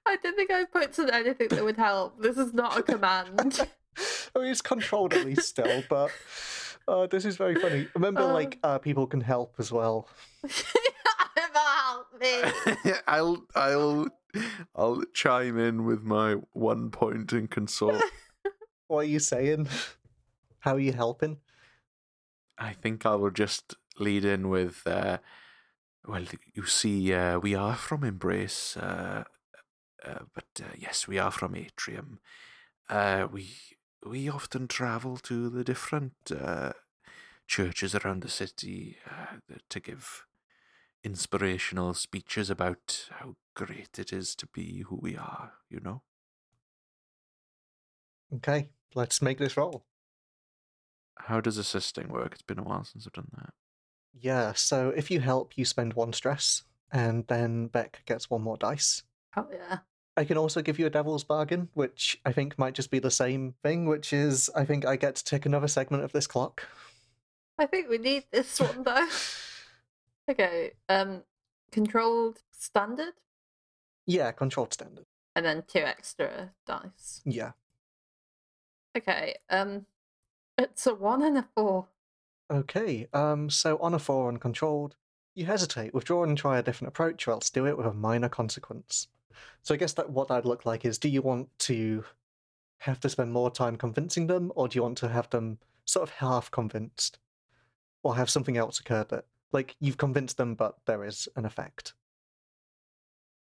I don't think I have points in anything that would help. This is not a command. I mean, it's controlled at least still, but uh, this is very funny. Remember, Uh. like, uh, people can help as well. Help me. I'll I'll I'll chime in with my one point in consort. What are you saying? How are you helping? I think I will just lead in with uh well you see uh, we are from Embrace uh, uh but uh, yes we are from Atrium. Uh we we often travel to the different uh churches around the city uh, to give inspirational speeches about how great it is to be who we are, you know. Okay, let's make this roll. How does assisting work? It's been a while since I've done that. Yeah, so if you help, you spend one stress, and then Beck gets one more dice. Oh yeah. I can also give you a devil's bargain, which I think might just be the same thing, which is I think I get to take another segment of this clock. I think we need this one though. Okay. Um, controlled standard, Yeah, controlled standard. and then two extra dice. Yeah. Okay. Um, it's a one and a four. Okay, um, so on a four uncontrolled, you hesitate, withdraw and try a different approach, or else do it with a minor consequence. So I guess that what that'd look like is do you want to have to spend more time convincing them, or do you want to have them sort of half convinced? Or have something else occur that like you've convinced them but there is an effect.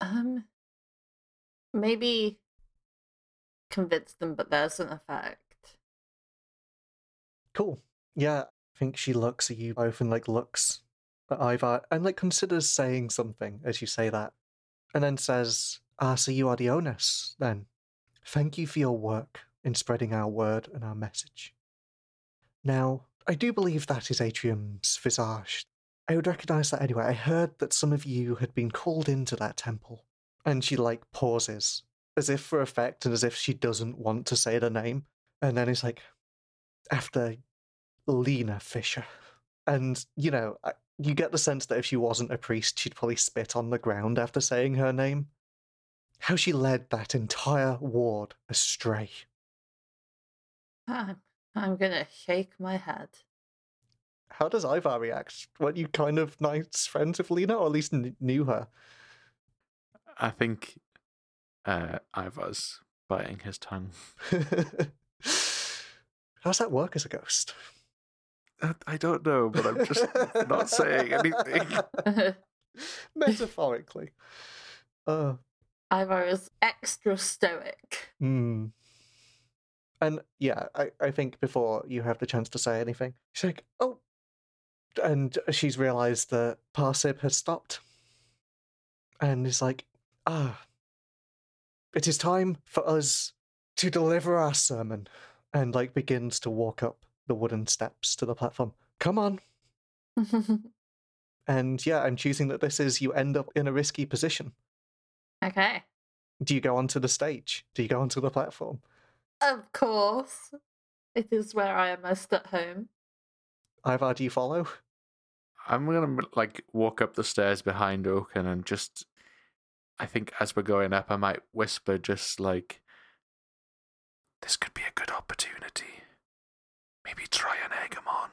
Um, maybe convince them, but there's an effect. Cool. Yeah, I think she looks at you both and like looks at Ivar and like considers saying something as you say that. And then says, Ah, so you are the onus, then. Thank you for your work in spreading our word and our message. Now, I do believe that is Atrium's visage. I would recognize that anyway. I heard that some of you had been called into that temple. And she like pauses, as if for effect and as if she doesn't want to say the name. And then it's like, after Lena Fisher. And, you know, I- you get the sense that if she wasn't a priest, she'd probably spit on the ground after saying her name. How she led that entire ward astray. I'm, I'm gonna shake my head. How does Ivar react? Weren't you kind of nice friends with Lena, or at least kn- knew her? I think uh, Ivar's biting his tongue. How's that work as a ghost? I, I don't know, but I'm just not saying anything. Metaphorically. Uh, Ivar is extra stoic. Hmm. And yeah, I, I think before you have the chance to say anything, she's like, oh. And she's realized that Parsib has stopped. And is like, ah, it is time for us to deliver our sermon. And like begins to walk up the wooden steps to the platform. Come on. And yeah, I'm choosing that this is you end up in a risky position. okay. Do you go onto the stage? Do you go onto the platform? Of course. It is where I am most at home. Ivar, do you follow? I'm gonna like walk up the stairs behind Oaken and just. I think as we're going up, I might whisper just like, "This could be a good opportunity. Maybe try an egg on."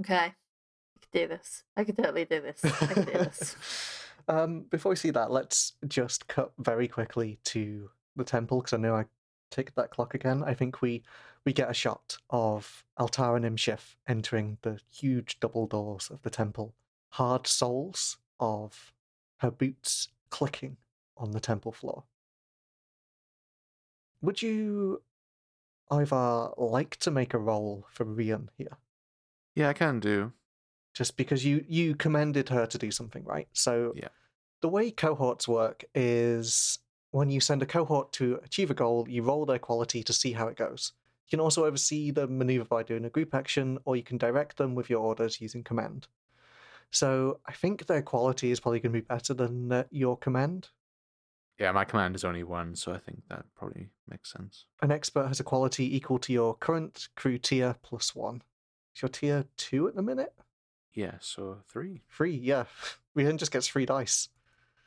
Okay. I could do this. I could totally do this. I could do this. um, before we see that, let's just cut very quickly to the temple because I know I ticked that clock again. I think we we get a shot of Altara Nimshif entering the huge double doors of the temple. Hard soles of her boots clicking on the temple floor. Would you either like to make a roll for Rian here, Yeah, I can do. just because you you commended her to do something, right? So Yeah. the way cohorts work is when you send a cohort to achieve a goal, you roll their quality to see how it goes. You can also oversee the maneuver by doing a group action, or you can direct them with your orders using command. So I think their quality is probably going to be better than uh, your command. Yeah, my command is only one, so I think that probably makes sense. An expert has a quality equal to your current crew tier plus one. Is your tier two at the minute? Yeah, so three. Three, yeah. Rian just gets three dice.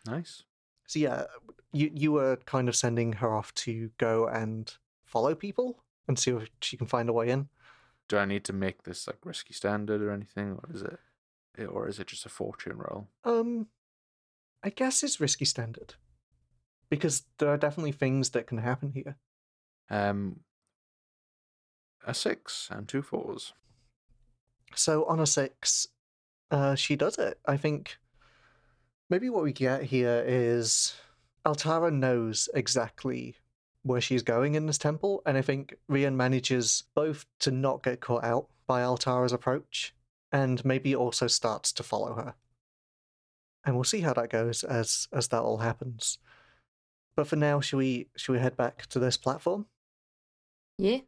Nice. So yeah, you you were kind of sending her off to go and follow people and see if she can find a way in. Do I need to make this like risky standard or anything, or is it, it- or is it just a fortune roll? Um, I guess it's risky standard because there are definitely things that can happen here. Um, a six and two fours. So on a six, uh, she does it. I think maybe what we get here is Altara knows exactly where she's going in this temple, and I think Rian manages both to not get caught out by Altara's approach, and maybe also starts to follow her. And we'll see how that goes as as that all happens. But for now, should we should we head back to this platform? Yeah.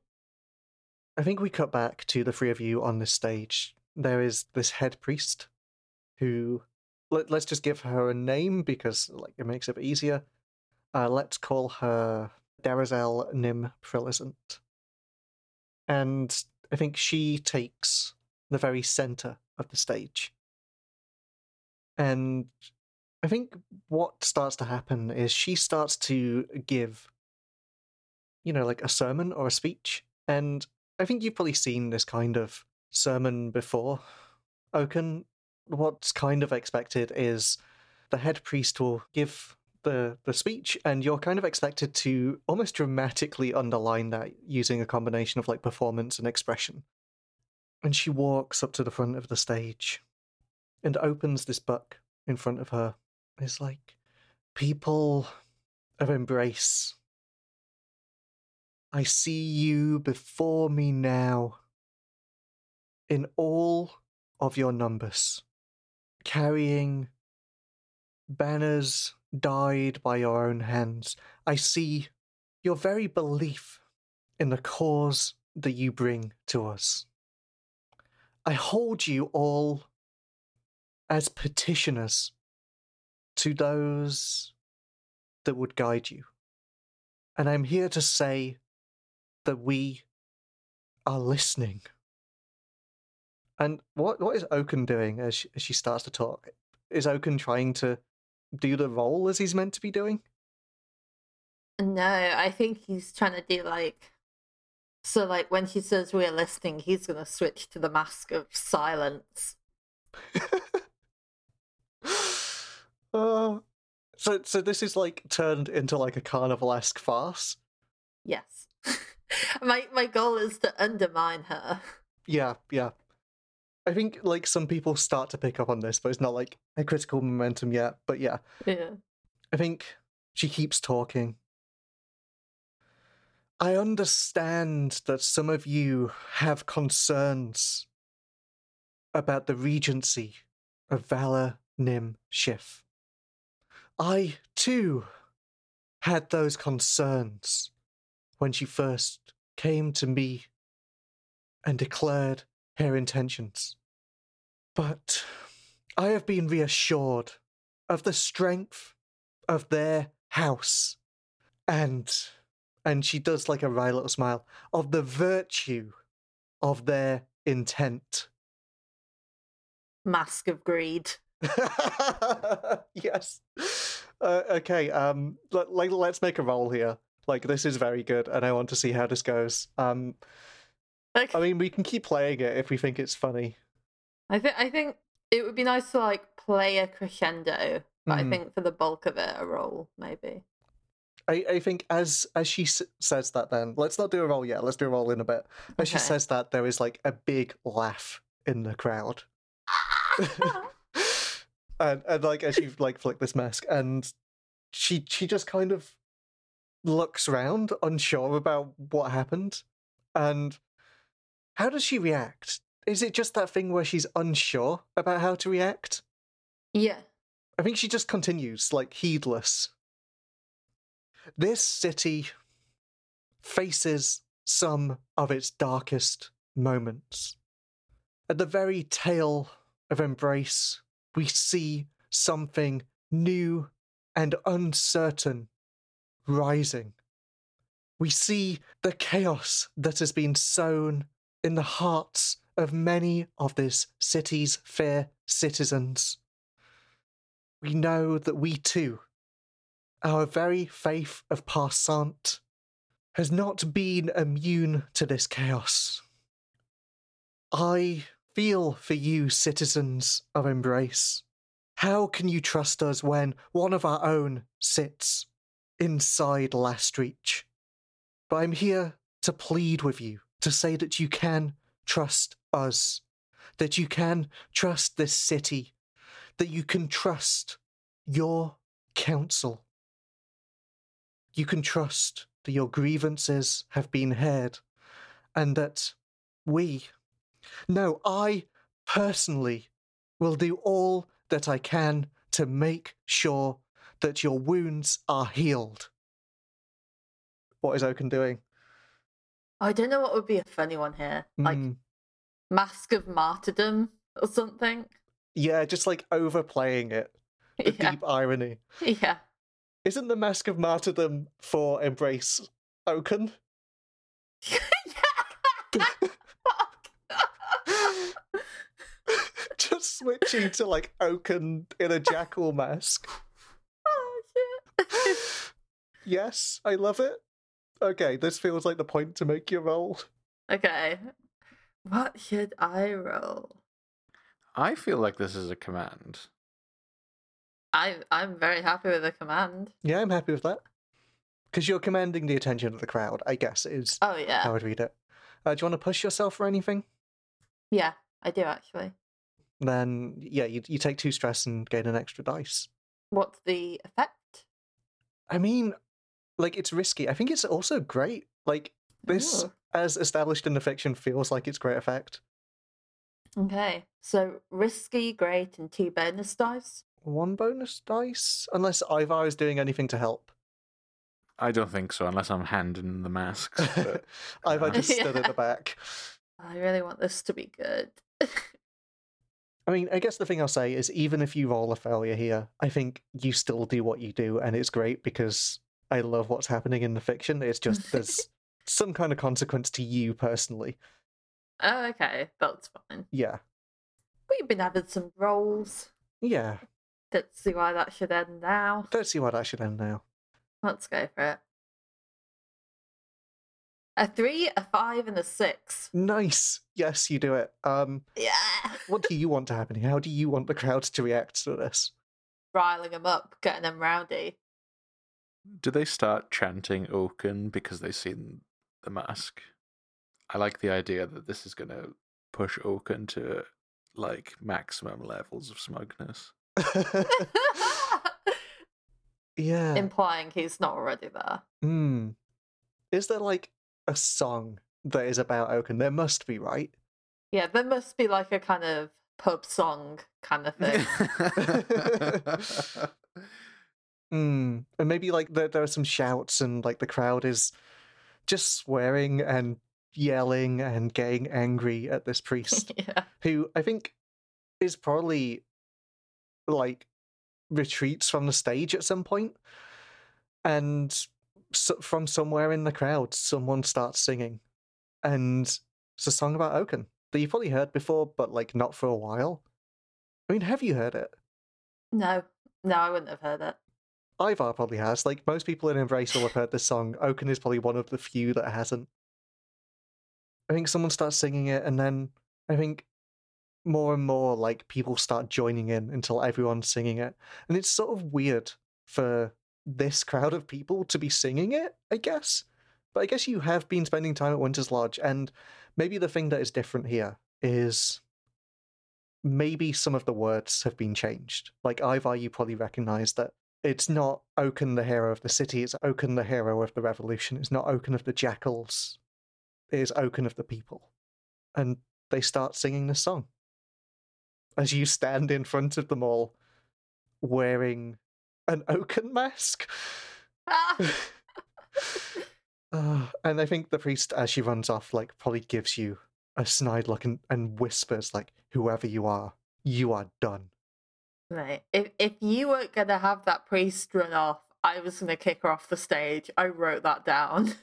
I think we cut back to the three of you on this stage. There is this head priest who let, let's just give her a name because like it makes it easier. Uh, let's call her Darazel Nim Prilizant. And I think she takes the very center of the stage. And I think what starts to happen is she starts to give, you know, like a sermon or a speech. And I think you've probably seen this kind of sermon before. Oaken, what's kind of expected is the head priest will give the, the speech, and you're kind of expected to almost dramatically underline that using a combination of like performance and expression. And she walks up to the front of the stage and opens this book in front of her. It's like, people of embrace. I see you before me now in all of your numbers, carrying banners dyed by your own hands. I see your very belief in the cause that you bring to us. I hold you all as petitioners to those that would guide you. And I'm here to say that we are listening. And what what is Oaken doing as she, as she starts to talk? Is Oaken trying to do the role as he's meant to be doing? No, I think he's trying to do like. So, like, when she says we're listening, he's going to switch to the mask of silence. uh, so so this is like turned into like a carnival-esque farce. Yes. my my goal is to undermine her. Yeah, yeah. I think like some people start to pick up on this, but it's not like a critical momentum yet. But yeah, Yeah. I think she keeps talking. I understand that some of you have concerns about the regency of Valor Nim Schiff. I, too, had those concerns when she first came to me and declared her intentions. But I have been reassured of the strength of their house and and she does like a wry little smile of the virtue of their intent Mask of greed. yes uh, okay um let, like let's make a roll here. Like this is very good and i want to see how this goes. Um Like, i mean we can keep playing it if we think it's funny. I think I think it would be nice to like play a crescendo, but Mhm. I think for the bulk of it, a roll maybe. I, I think as as she s- says that then let's not do a roll yet let's do a roll in a bit. As she says that there is like a big laugh in the crowd and and like as you like flick this mask and she she just kind of looks round unsure about what happened And how does she react? Is it just that thing where she's unsure about how to react? Yeah. I think she just continues, like heedless. This city faces some of its darkest moments. At the very tail of Embrace, we see something new and uncertain rising. We see the chaos that has been sown in the hearts of many of this city's fair citizens. We know that we too, our very faith of Parsant, has not been immune to this chaos. I feel for you, citizens of Embrace. How can you trust us when one of our own sits inside Last Reach? But I'm here to plead with you, to say that you can trust us, that you can trust this city, that you can trust your council. You can trust that your grievances have been heard and that we, no, I personally will do all that I can to make sure that your wounds are healed. What is Oaken doing? I don't know what would be a funny one here. Like Mm, Mask of Martyrdom or something. yeah, just like overplaying it. The Yeah. deep irony. Yeah. Isn't the Mask of Martyrdom for Embrace Oaken? just switching to like Oaken in a jackal mask. oh shit. Yes, I love it. Okay, this feels like the point to make your roll. okay. What should I roll? I feel like this is a command. I I'm very happy with the command. Yeah, I'm happy with that. Because you're commanding the attention of the crowd, I guess, is Oh yeah. how I'd read it. Uh, do you want to push yourself or anything? Yeah, I do actually. Then, yeah, you, you take two stress and gain an extra dice. What's the effect? I mean, like, it's risky. I think it's also great. Like, this, Ooh. as established in the fiction, feels like it's great effect. Okay. So risky, great, and two bonus dice. One bonus dice? Unless Ivar is doing anything to help. I don't think so, unless I'm handing the masks. But Ivar uh, just stood at the back. I really want this to be good. I mean, I guess the thing I'll say is even if you roll a failure here, I think you still do what you do, and it's great because I love what's happening in the fiction. It's just there's some kind of consequence to you personally. oh, okay. That's fine. Yeah. We've been having some rolls. Yeah. Let's see why that should end now. Don't see why that should end now. Let's go for it. A three, a five, and a six. Nice. Yes, you do it. Um, Yeah. what do you want to happen here? How do you want the crowd to react to this? Riling them up, getting them rowdy. do they start chanting Oaken because they've seen the mask? I like the idea that this is going to push Oaken to like maximum levels of smugness. yeah. Implying he's not already there. Hmm. Is there like a song that is about Oaken? There must be, right? Yeah, there must be like a kind of pub song kind of thing. Hmm. And maybe like there, there are some shouts and like the crowd is just swearing and yelling and getting angry at this priest yeah. who I think is probably like retreats from the stage at some point and so, from somewhere in the crowd someone starts singing and it's a song about Oaken that you've probably heard before but like not for a while. I mean, have you heard it? No, no, I wouldn't have heard it. Ivar probably has. Like most people in Embrace will have heard this song. Oaken is probably one of the few that hasn't. I think someone starts singing it, and then I think more and more like people start joining in until everyone's singing it, and it's sort of weird for this crowd of people to be singing it. I guess, but I guess you have been spending time at Winter's Lodge, and maybe the thing that is different here is maybe some of the words have been changed. Like Ivar, you probably recognize that it's not Oaken the hero of the city, it's Oaken the hero of the revolution. It's not Oaken of the jackals. it is Oaken of the People. And they start singing this song. As you stand in front of them all wearing an Oaken mask. Uh, and I think the priest, as she runs off, like probably gives you a snide look and, and whispers, like, whoever you are, you are done. Right. if if you weren't gonna have that priest run off, I was gonna kick her off the stage. I wrote that down.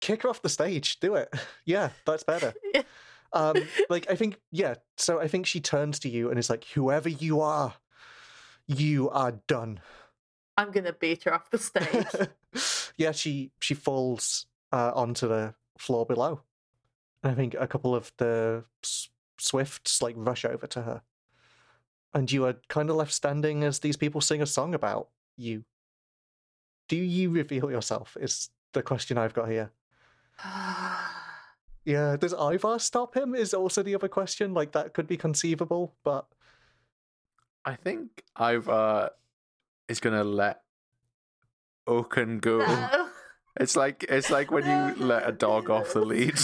Kick her off the stage. Do it. Yeah, that's better. Yeah. Um, like I think, yeah. So I think she turns to you and is like, "Whoever you are, you are done." I'm gonna beat her off the stage. yeah, she she falls uh, onto the floor below. And I think a couple of the s- swifts like rush over to her, and you are kind of left standing as these people sing a song about you. Do you reveal yourself? Is the question I've got here. Yeah, does Ivar stop him? Is also the other question. Like that could be conceivable, but I think Ivar is gonna let Oaken go. no. It's like it's like when you let a dog off the lead.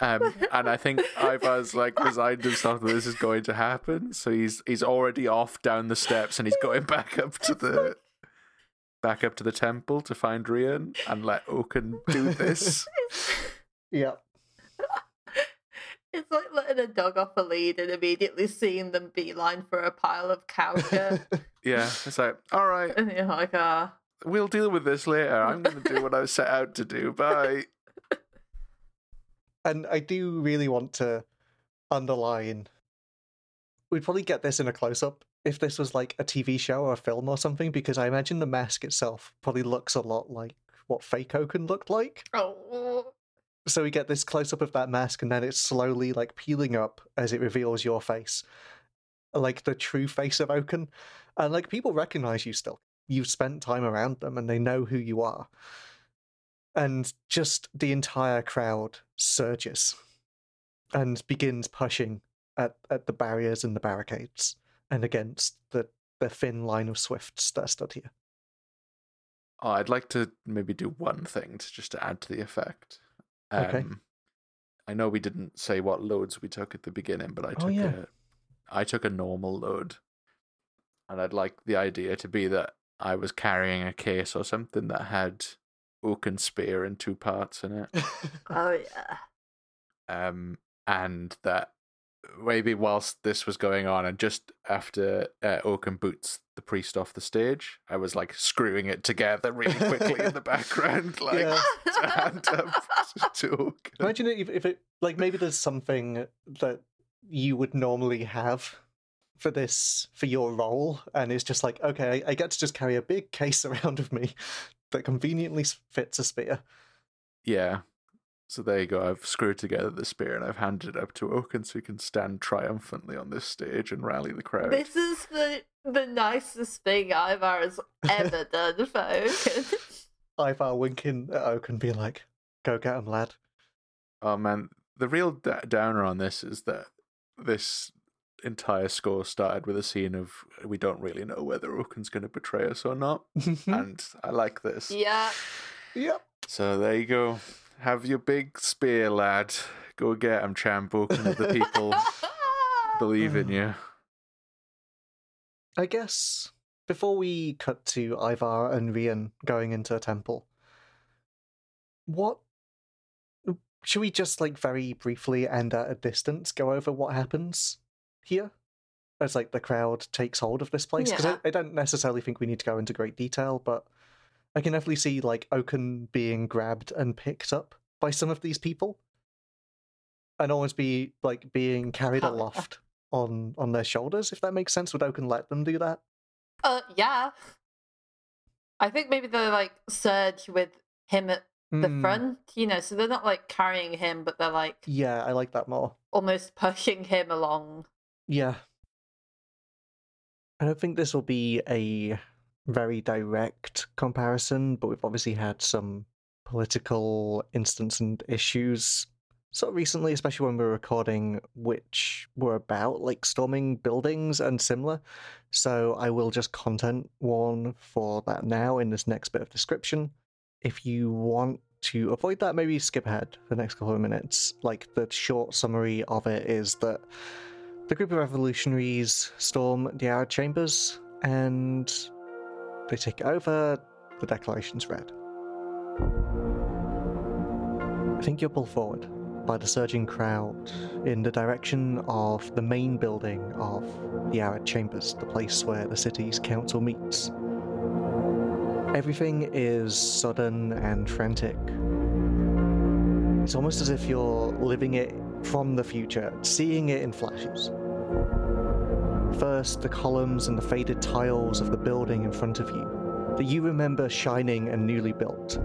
Um, and I think Ivar's like resigned himself that this is going to happen, so he's he's already off down the steps and he's going back up to the back up to the temple to find Rian and let Oaken do this. yeah, It's like letting a dog off a lead and immediately seeing them beeline for a pile of cow shit. Yeah, it's like all right, and you're like, ah. we'll deal with this later. I'm going to do what I was set out to do. Bye. and I do really want to underline. We'd probably get this in a close up if this was like a TV show or a film or something, because I imagine the mask itself probably looks a lot like what fake Oaken looked like. Oh. So we get this close up of that mask, and then it's slowly like peeling up as it reveals your face, like the true face of Oaken. And like people recognize you still. You've spent time around them, and they know who you are. And just the entire crowd surges and begins pushing at, at the barriers and the barricades and against the, the thin line of swifts that stood here. Oh, I'd like to maybe do one thing to just to add to the effect. Um, Okay. I know we didn't say what loads we took at the beginning, but I Oh, took yeah. a I took a normal load, and I'd like the idea to be that I was carrying a case or something that had oaken spear in two parts in it, Oh yeah. um, and that maybe whilst this was going on, and just after uh, Oaken boots the priest off the stage, I was like screwing it together really quickly in the background, like Yeah. to hand up to Oaken. Imagine it if, if it like maybe there's something that you would normally have for this for your role, and it's just like okay, I, I get to just carry a big case around with me that conveniently fits a spear. Yeah. So there you go. I've screwed together the spear and I've handed it up to Oaken so he can stand triumphantly on this stage and rally the crowd. This is the the nicest thing Ivar has ever done for Oaken. Ivar winking at Oaken, being like, "Go get him, lad." Oh man, the real d- downer on this is that this entire score started with a scene of we don't really know whether Oaken's going to betray us or not, and I like this. yeah. yep. So there you go. Have your big spear, lad. Go get him, champ. Oaken of the people believe in you. I guess before we cut to Ivar and Rian going into a temple, what should we just like very briefly and at a distance go over what happens here as like the crowd takes hold of this place? Because Yeah. I, I don't necessarily think we need to go into great detail, but I can definitely see like Oaken being grabbed and picked up by some of these people, and almost be like being carried aloft on on their shoulders. If that makes sense, would Oaken let them do that? Uh, yeah. I think maybe they're like surge with him at the Hmm, front, you know, so they're not like carrying him, but they're like Yeah, I like that more. almost pushing him along. Yeah. I don't think this will be a very direct comparison, but we've obviously had some political instance and issues sort of recently, especially when we're recording, which were about like storming buildings and similar. So I will just content warn for that now in this next bit of description. If you want to avoid that, maybe skip ahead for the next couple of minutes. Like the short summary of it is that the group of revolutionaries storm the Arid Chambers and they take over. The declaration's read. I think you're pulled forward by the surging crowd in the direction of the main building of the Arid Chambers, the place where the city's council meets. Everything is sudden and frantic. It's almost as if you're living it from the future, seeing it in flashes. First, the columns and the faded tiles of the building in front of you that you remember shining and newly built.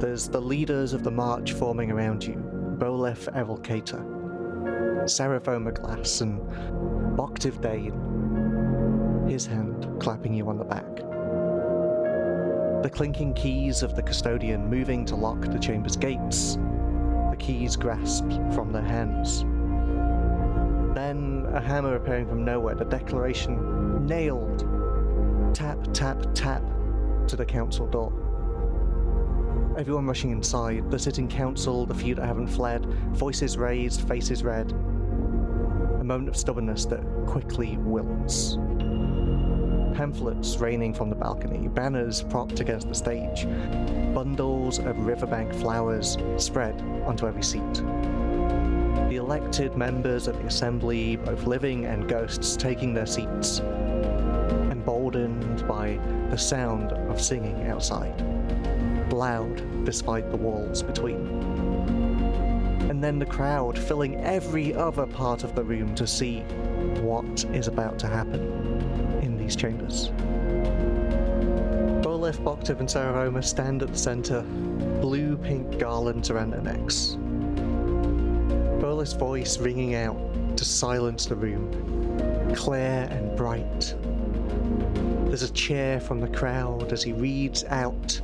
There's the leaders of the march forming around you Boleth Evelkater, Seraphoma Glass, and Boktiv Dane, his hand clapping you on the back. The clinking keys of the custodian moving to lock the chamber's gates, the keys grasped from their hands. Then a hammer appearing from nowhere, the declaration nailed. Tap, tap, tap to the council door. Everyone rushing inside, the sitting council, the few that haven't fled, voices raised, faces red. A moment of stubbornness that quickly wilts. Pamphlets raining from the balcony, banners propped against the stage, bundles of riverbank flowers spread onto every seat. The elected members of the assembly, both living and ghosts, taking their seats, emboldened by the sound of singing outside loud despite the walls between. And then the crowd filling every other part of the room to see what is about to happen in these chambers. Boleth, Boktiv, and Seraphoma stand at the center, blue pink garlands around their necks. Voice ringing out to silence the room, clear and bright. There's a cheer from the crowd as he reads out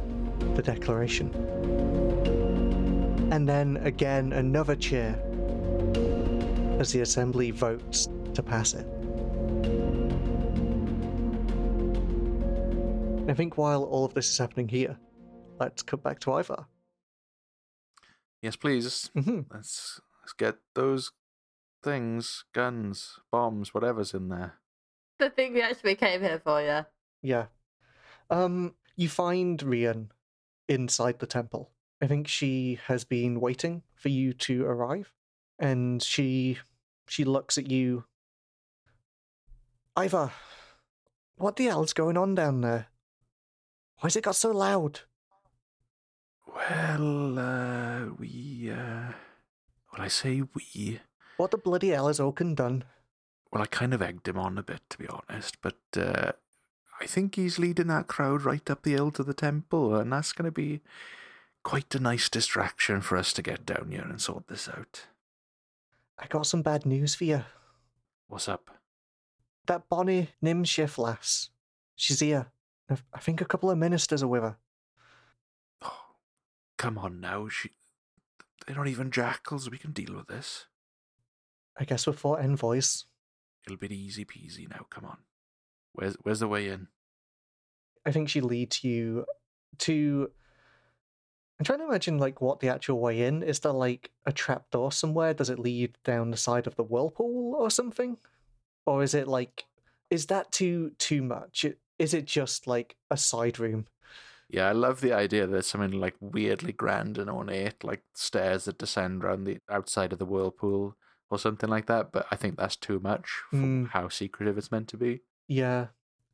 the declaration. And then again another cheer as the assembly votes to pass it. I think while all of this is happening here, let's cut back to Ivar. Yes, please. hmm Let's let's get those things, guns, bombs, whatever's in there. The thing we actually came here for, yeah. Yeah. Um, you find Rian inside the temple. I think she has been waiting for you to arrive, and she she looks at you. Ivar, what the hell's going on down there? Why Why's it got so loud? Well, uh, we, uh, well, I say we. What the bloody hell has Oaken done? Well, I kind of egged him on a bit, to be honest, but uh, I think he's leading that crowd right up the hill to the temple, and that's going to be quite a nice distraction for us to get down here and sort this out. I got some bad news for you. What's up? That Bonnie Nimshif lass, she's here. I think a couple of ministers are with her. Oh, come on now. She, they're not even jackals. We can deal with this. I guess we're four envoys. It'll be easy peasy now. Come on. Where's where's the way in? I think she leads you to. I'm trying to imagine like what the actual way in is. There like a trapdoor somewhere? Does it lead down the side of the whirlpool or something? Or is it like is that too too much? Is it just like a side room? Yeah, I love the idea that there's something like weirdly grand and ornate, like stairs that descend around the outside of the whirlpool or something like that. But I think that's too much for Mm. how secretive it's meant to be. Yeah,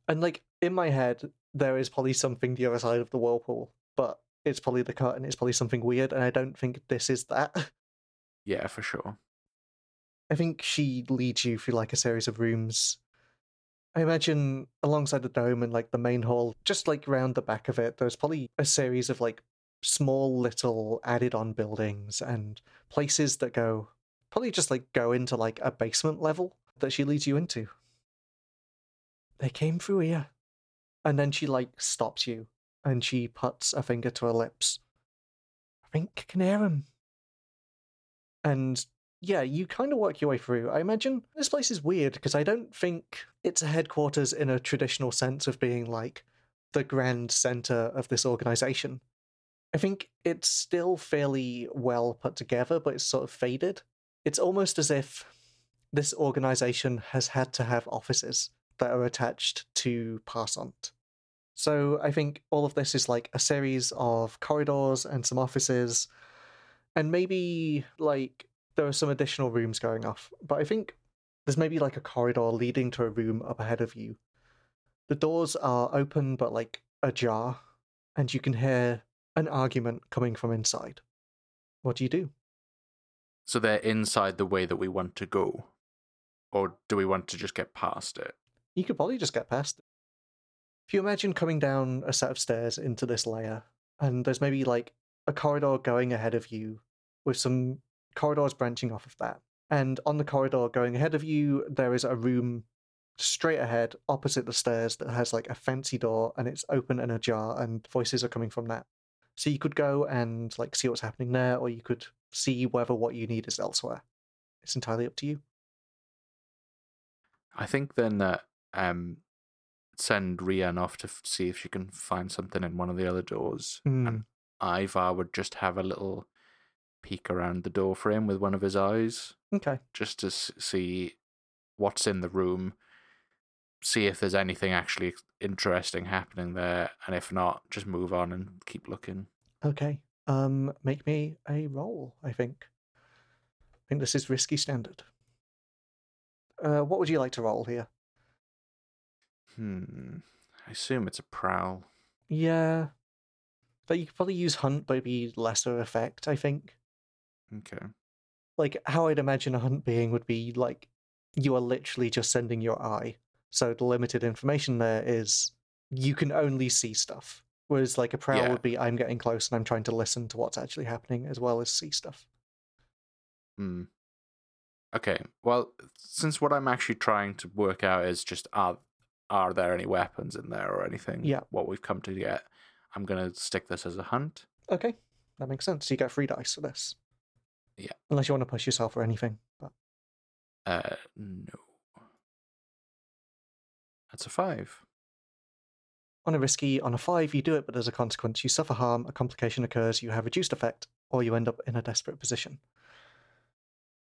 and like in my head, there is probably something the other side of the whirlpool, but it's probably the curtain. It's probably something weird, and I don't think this is that. Yeah, for sure. I think she leads you through like a series of rooms. I imagine alongside the dome and like the main hall, just like round the back of it, there's probably a series of like small little added on buildings and places that go probably just like go into like a basement level that she leads you into. They came through here. And then she like stops you and she puts a finger to her lips. I think I can hear him. And yeah, you kind of work your way through. I imagine this place is weird because I don't think it's a headquarters in a traditional sense of being like the grand center of this organization. I think it's still fairly well put together, but it's sort of faded. It's almost as if this organization has had to have offices that are attached to Parsont. So I think all of this is like a series of corridors and some offices, and maybe like there are some additional rooms going off. But I think there's maybe like a corridor leading to a room up ahead of you. The doors are open but like ajar, and you can hear an argument coming from inside. What do you do? So they're inside the way that we want to go, or do we want to just get past it? You could probably just get past it. If you imagine coming down a set of stairs into this layer, and there's maybe like a corridor going ahead of you with some corridors branching off of that. And on the corridor going ahead of you, there is a room straight ahead opposite the stairs that has like a fancy door and it's open and ajar and voices are coming from that. So you could go and like see what's happening there, or you could see whether what you need is elsewhere. It's entirely up to you. I think then that um, send Rian off to f- see if she can find something in one of the other doors, Mm. and Ivar would just have a little peek around the door frame with one of his eyes, Okay. just to s- see what's in the room, see if there's anything actually interesting happening there, and if not, just move on and keep looking. Okay. Um, make me a roll, I think. I think this is risky standard. Uh, what would you like to roll here? Hmm. I assume it's a prowl. Yeah. But you could probably use hunt, but it'd be lesser effect, I think. Okay. Like, how I'd imagine a hunt being would be like you are literally just sending your eye. So the limited information there is you can only see stuff. Whereas, like, a prowl Yeah. would be I'm getting close and I'm trying to listen to what's actually happening as well as see stuff. Hmm. Okay. Well, since what I'm actually trying to work out is just are are there any weapons in there or anything? Yeah. What we've come to get, I'm gonna stick this as a hunt. Okay, that makes sense. So you get three dice for this. Yeah. Unless you want to push yourself or anything. But Uh, no. That's a five. on a risky, on a five, you do it, but as a consequence, you suffer harm, a complication occurs, you have reduced effect, or you end up in a desperate position.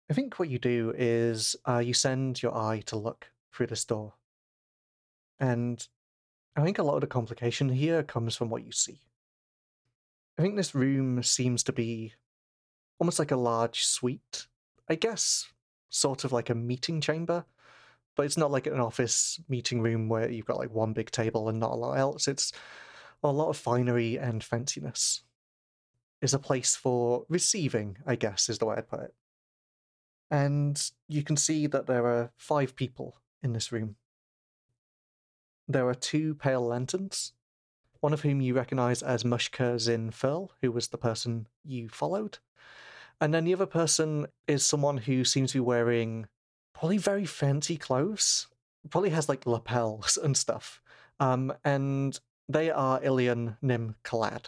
I think what you do is uh, you send your eye to look through this door. And I think a lot of the complication here comes from what you see. I think this room seems to be almost like a large suite. I guess sort of like a meeting chamber, but it's not like an office meeting room where you've got like one big table and not a lot else. It's a lot of finery and fanciness. Is a place for receiving, I guess, is the way I'd put it. And you can see that there are five people in this room. There are two pale lanterns, one of whom you recognize as Mushka Zin Furl, who was the person you followed. And then the other person is someone who seems to be wearing probably very fancy clothes. Probably has like lapels and stuff. Um, and they are Ilian Nim Kalad,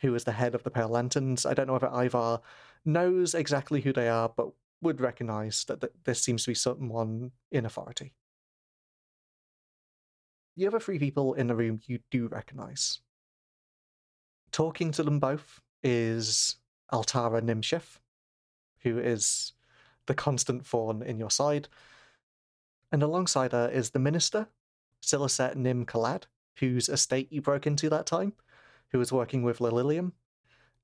who is the head of the Pale Lanterns. I don't know whether Ivar knows exactly who they are, but would recognize that th- this seems to be someone in authority. The other three people in the room you do recognize. Talking to them both is Altara Nimshif, who is the constant thorn in your side. And alongside her is the minister, Silaset Nim Kalad, whose estate you broke into that time, who was working with Lililium,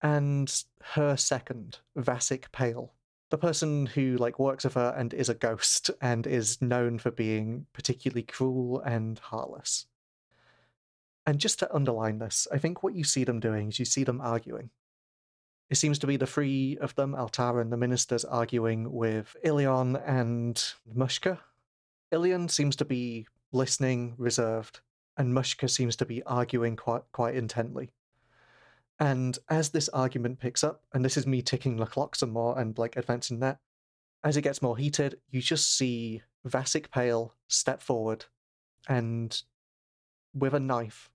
and her second, Vasic Pale, the person who like works with her and is a ghost and is known for being particularly cruel and heartless. And just to underline this, I think what you see them doing is you see them arguing. It seems to be the three of them, Altara and the ministers, arguing with Ilian and Mushka. Ilian seems to be listening, reserved, and Mushka seems to be arguing quite quite intently. And as this argument picks up, and this is me ticking the clock some more and like advancing that, as it gets more heated, you just see Vasic Pale step forward and with a knife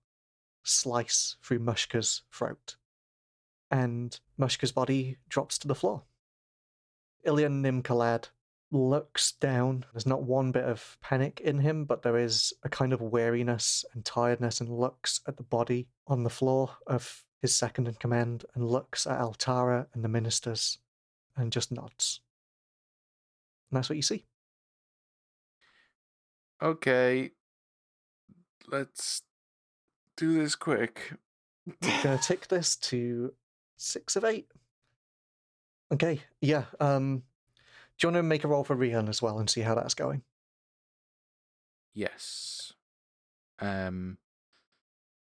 slice through Mushka's throat. And Mushka's body drops to the floor. Ilian Nimkalad looks down. There's not one bit of panic in him, but there is a kind of weariness and tiredness and looks at the body on the floor of his second in command, and looks at Altara and the ministers and just nods. And that's what you see. Okay. Let's do this quick. Gonna tick this to six of eight. Okay, yeah. Um, do you want to make a roll for Rian as well and see how that's going? Yes. Um.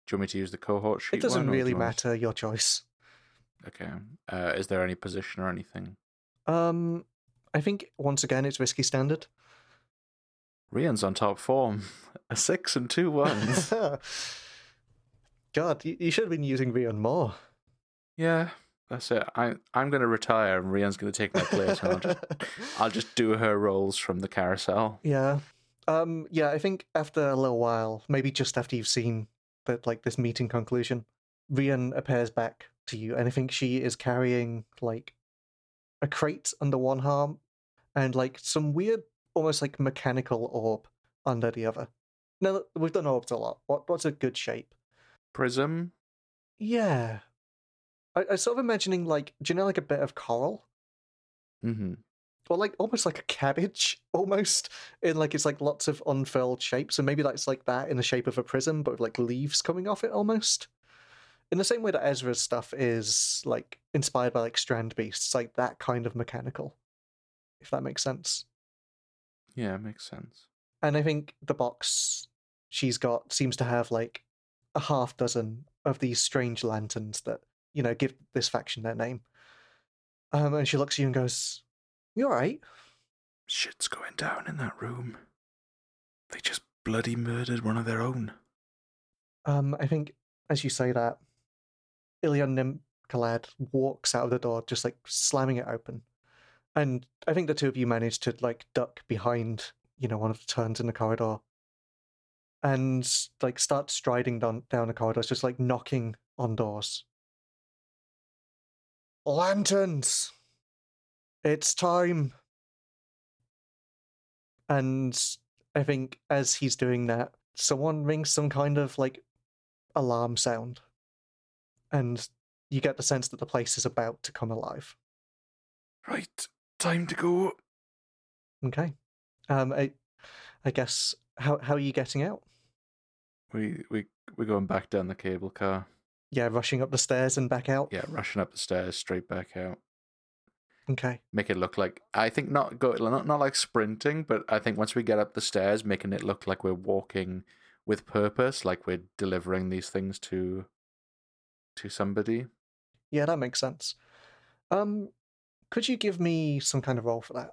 Do you want me to use the cohort sheet? It doesn't one, or do really you want- matter. Your choice. Okay. Uh, is there any position or anything? Um, I think once again it's risky standard. Rian's on top form. A six and two ones. God, you, you should have been using Rian more. Yeah, that's it. I I'm gonna retire, and Rian's gonna take my place, and I'll just I'll just do her roles from the carousel. yeah. Um, yeah, I think after a little while, maybe just after you've seen that like this meeting conclusion, Rian appears back to you, and I think she is carrying like a crate under one arm and like some weird, almost like mechanical orb under the other. Now we've done orbs a lot. What what's a good shape? Prism. Yeah. I, I sort of imagining like do you know like a bit of coral? Mm-hmm. Or like almost like a cabbage, almost. In like it's like lots of unfurled shapes. So maybe that's like that in the shape of a prism, but with like leaves coming off it almost. In the same way that Ezra's stuff is like inspired by like strand beasts, like that kind of mechanical. If that makes sense. Yeah, makes sense. And I think the box she's got seems to have like a half dozen of these strange lanterns that, you know, give this faction their name. Um, and she looks at you and goes, You alright? Shit's going down in that room. They just bloody murdered one of their own. Um, I think as you say that, Ilian Nim Kalad walks out of the door, just like slamming it open. And I think the two of you manage to like duck behind, you know, one of the turns in the corridor. And like start striding down down the corridors, just like knocking on doors. Lanterns! It's time. And I think as he's doing that, someone rings some kind of like alarm sound. And you get the sense that the place is about to come alive. Right, time to go. Okay. Um I I guess how how are you getting out? We we we're going back down the cable car. Yeah, rushing up the stairs and back out. Yeah, rushing up the stairs, straight back out. Okay. Make it look like I think not go not not like sprinting, but I think once we get up the stairs, making it look like we're walking with purpose, like we're delivering these things to to somebody. Yeah, that makes sense. Um could you give me some kind of roll for that?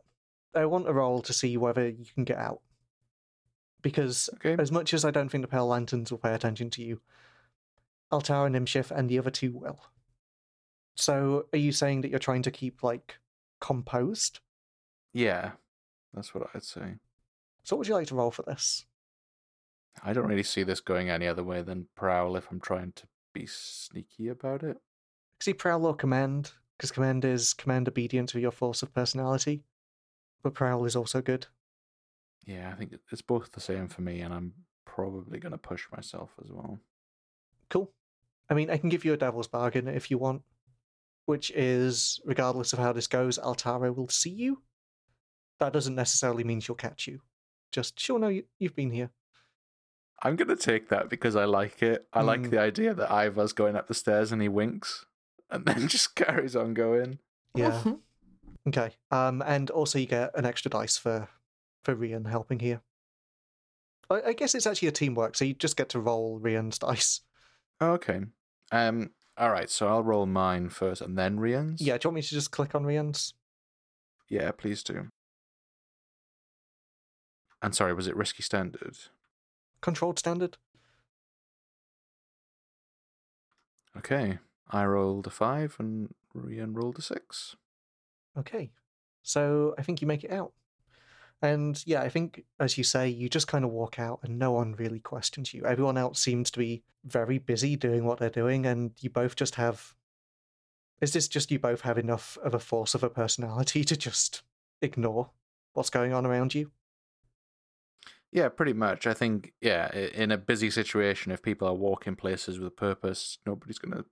I want a roll to see whether you can get out. Because Okay. as much as I don't think the Pale Lanterns will pay attention to you, Altara, Nimshif, and the other two will. So, are you saying that you're trying to keep, like, composed? Yeah, that's what I'd say. So, what would you like to roll for this? I don't really see this going any other way than prowl if I'm trying to be sneaky about it. See, Prowl or Command? Because Command is command obedient to your force of personality. But Prowl is also good. Yeah, I think it's both the same for me, and I'm probably going to push myself as well. Cool. I mean, I can give you a devil's bargain if you want, which is, regardless of how this goes, Altara will see you. That doesn't necessarily mean she'll catch you. Just, she'll know you, you've been here. I'm going to take that because I like it. I like Mm. the idea that Ivar's going up the stairs and he winks and then just carries on going. Yeah. okay. Um, and also you get an extra dice for for Rian helping here. I, I guess it's actually a teamwork, so you just get to roll Rian's dice. Okay. Um. All right. So I'll roll mine first and then Rian's. Yeah, do you want me to just click on Rian's? Yeah. Please do. And sorry, was it risky standard? Controlled standard? Okay. I rolled a five and Rian rolled a six. Okay. So I think you make it out. And yeah, I think, as you say, you just kind of walk out and no one really questions you. Everyone else seems to be very busy doing what they're doing, and you both just have. Is this just you both have enough of a force of a personality to just ignore what's going on around you? Yeah, pretty much. I think, yeah, in a busy situation, if people are walking places with a purpose, nobody's going to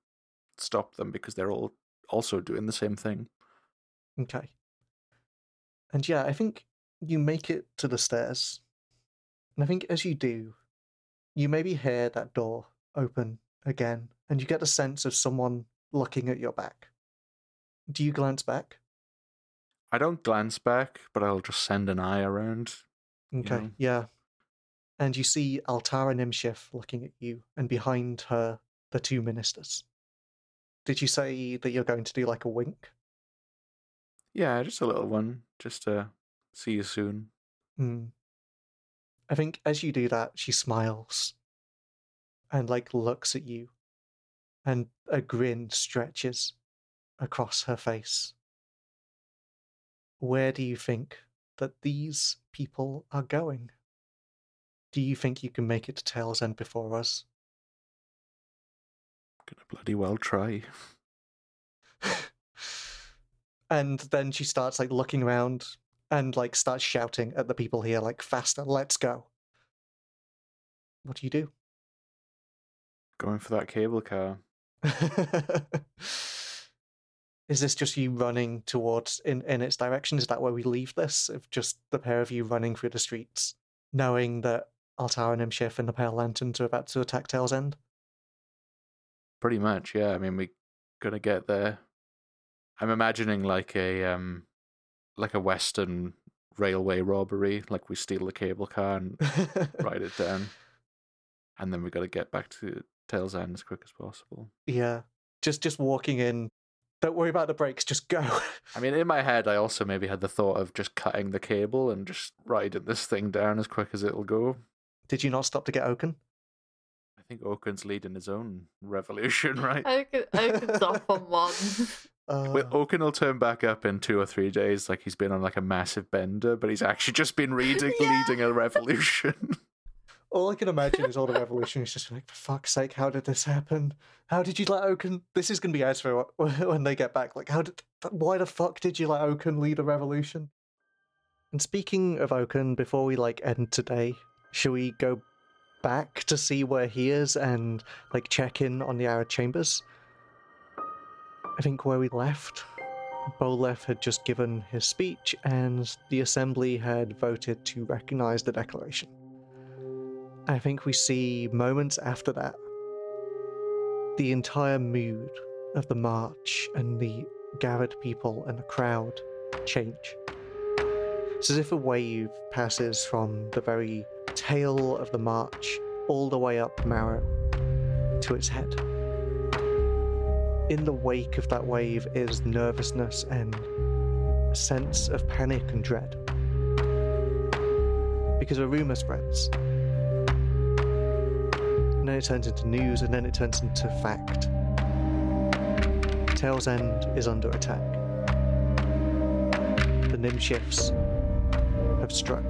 stop them because they're all also doing the same thing. Okay. And yeah, I think you make it to the stairs. And I think as you do, you maybe hear that door open again, and you get a sense of someone looking at your back. Do you glance back? I don't glance back, but I'll just send an eye around. Okay, know? yeah. And you see Altara Nimshif looking at you, and behind her, the two ministers. Did you say that you're going to do like a wink? Yeah, just a little one. Just to see you soon. Hmm. I think as you do that, she smiles and like looks at you, and a grin stretches across her face. Where do you think that these people are going? Do you think you can make it to Tail's End before us? Gonna bloody well try. and then she starts like looking around and like starts shouting at the people here like faster let's go what do you do Going for that cable car. is this just you running towards in in its direction is that where we leave this of just the pair of you running through the streets knowing that Altara Nimshif and the Pale Lanterns are about to attack Tail's End Pretty much, yeah. I mean, we're gonna get there. I'm imagining like a um, like a western railway robbery. Like we steal the cable car and ride it down, and then we got to get back to Tail's End as quick as possible. yeah just just walking in don't worry about the brakes just go I mean, in my head, I also maybe had the thought of just cutting the cable and just riding this thing down as quick as it'll go. did you not stop to get Oaken think Oaken's leading his own revolution, right? Oaken, Oaken's off on one. uh, Well, Oaken will turn back up in two or three days, like he's been on like a massive bender, but he's actually just been reading, Yeah. leading a revolution. All I can imagine is all the revolutionaries just like, for fuck's sake, how did this happen? How did you let Oaken? This is going to be out for when they get back. Like, how did? Why the fuck did you let Oaken lead a revolution? And speaking of Oaken, before we like end today, shall we go back to see where he is and like check in on the Arid Chambers? I think where we left, Boleth had just given his speech, and the assembly had voted to recognize the declaration. I think we see moments after that the entire mood of the march and the gathered people and the crowd change. It's as if a wave passes from the very tail of the march all the way up Marrow to its head. In the wake of that wave is nervousness and a sense of panic and dread. Because a rumour spreads and then it turns into news, and then it turns into fact. Tail's End is under attack. The Nimshifs have struck.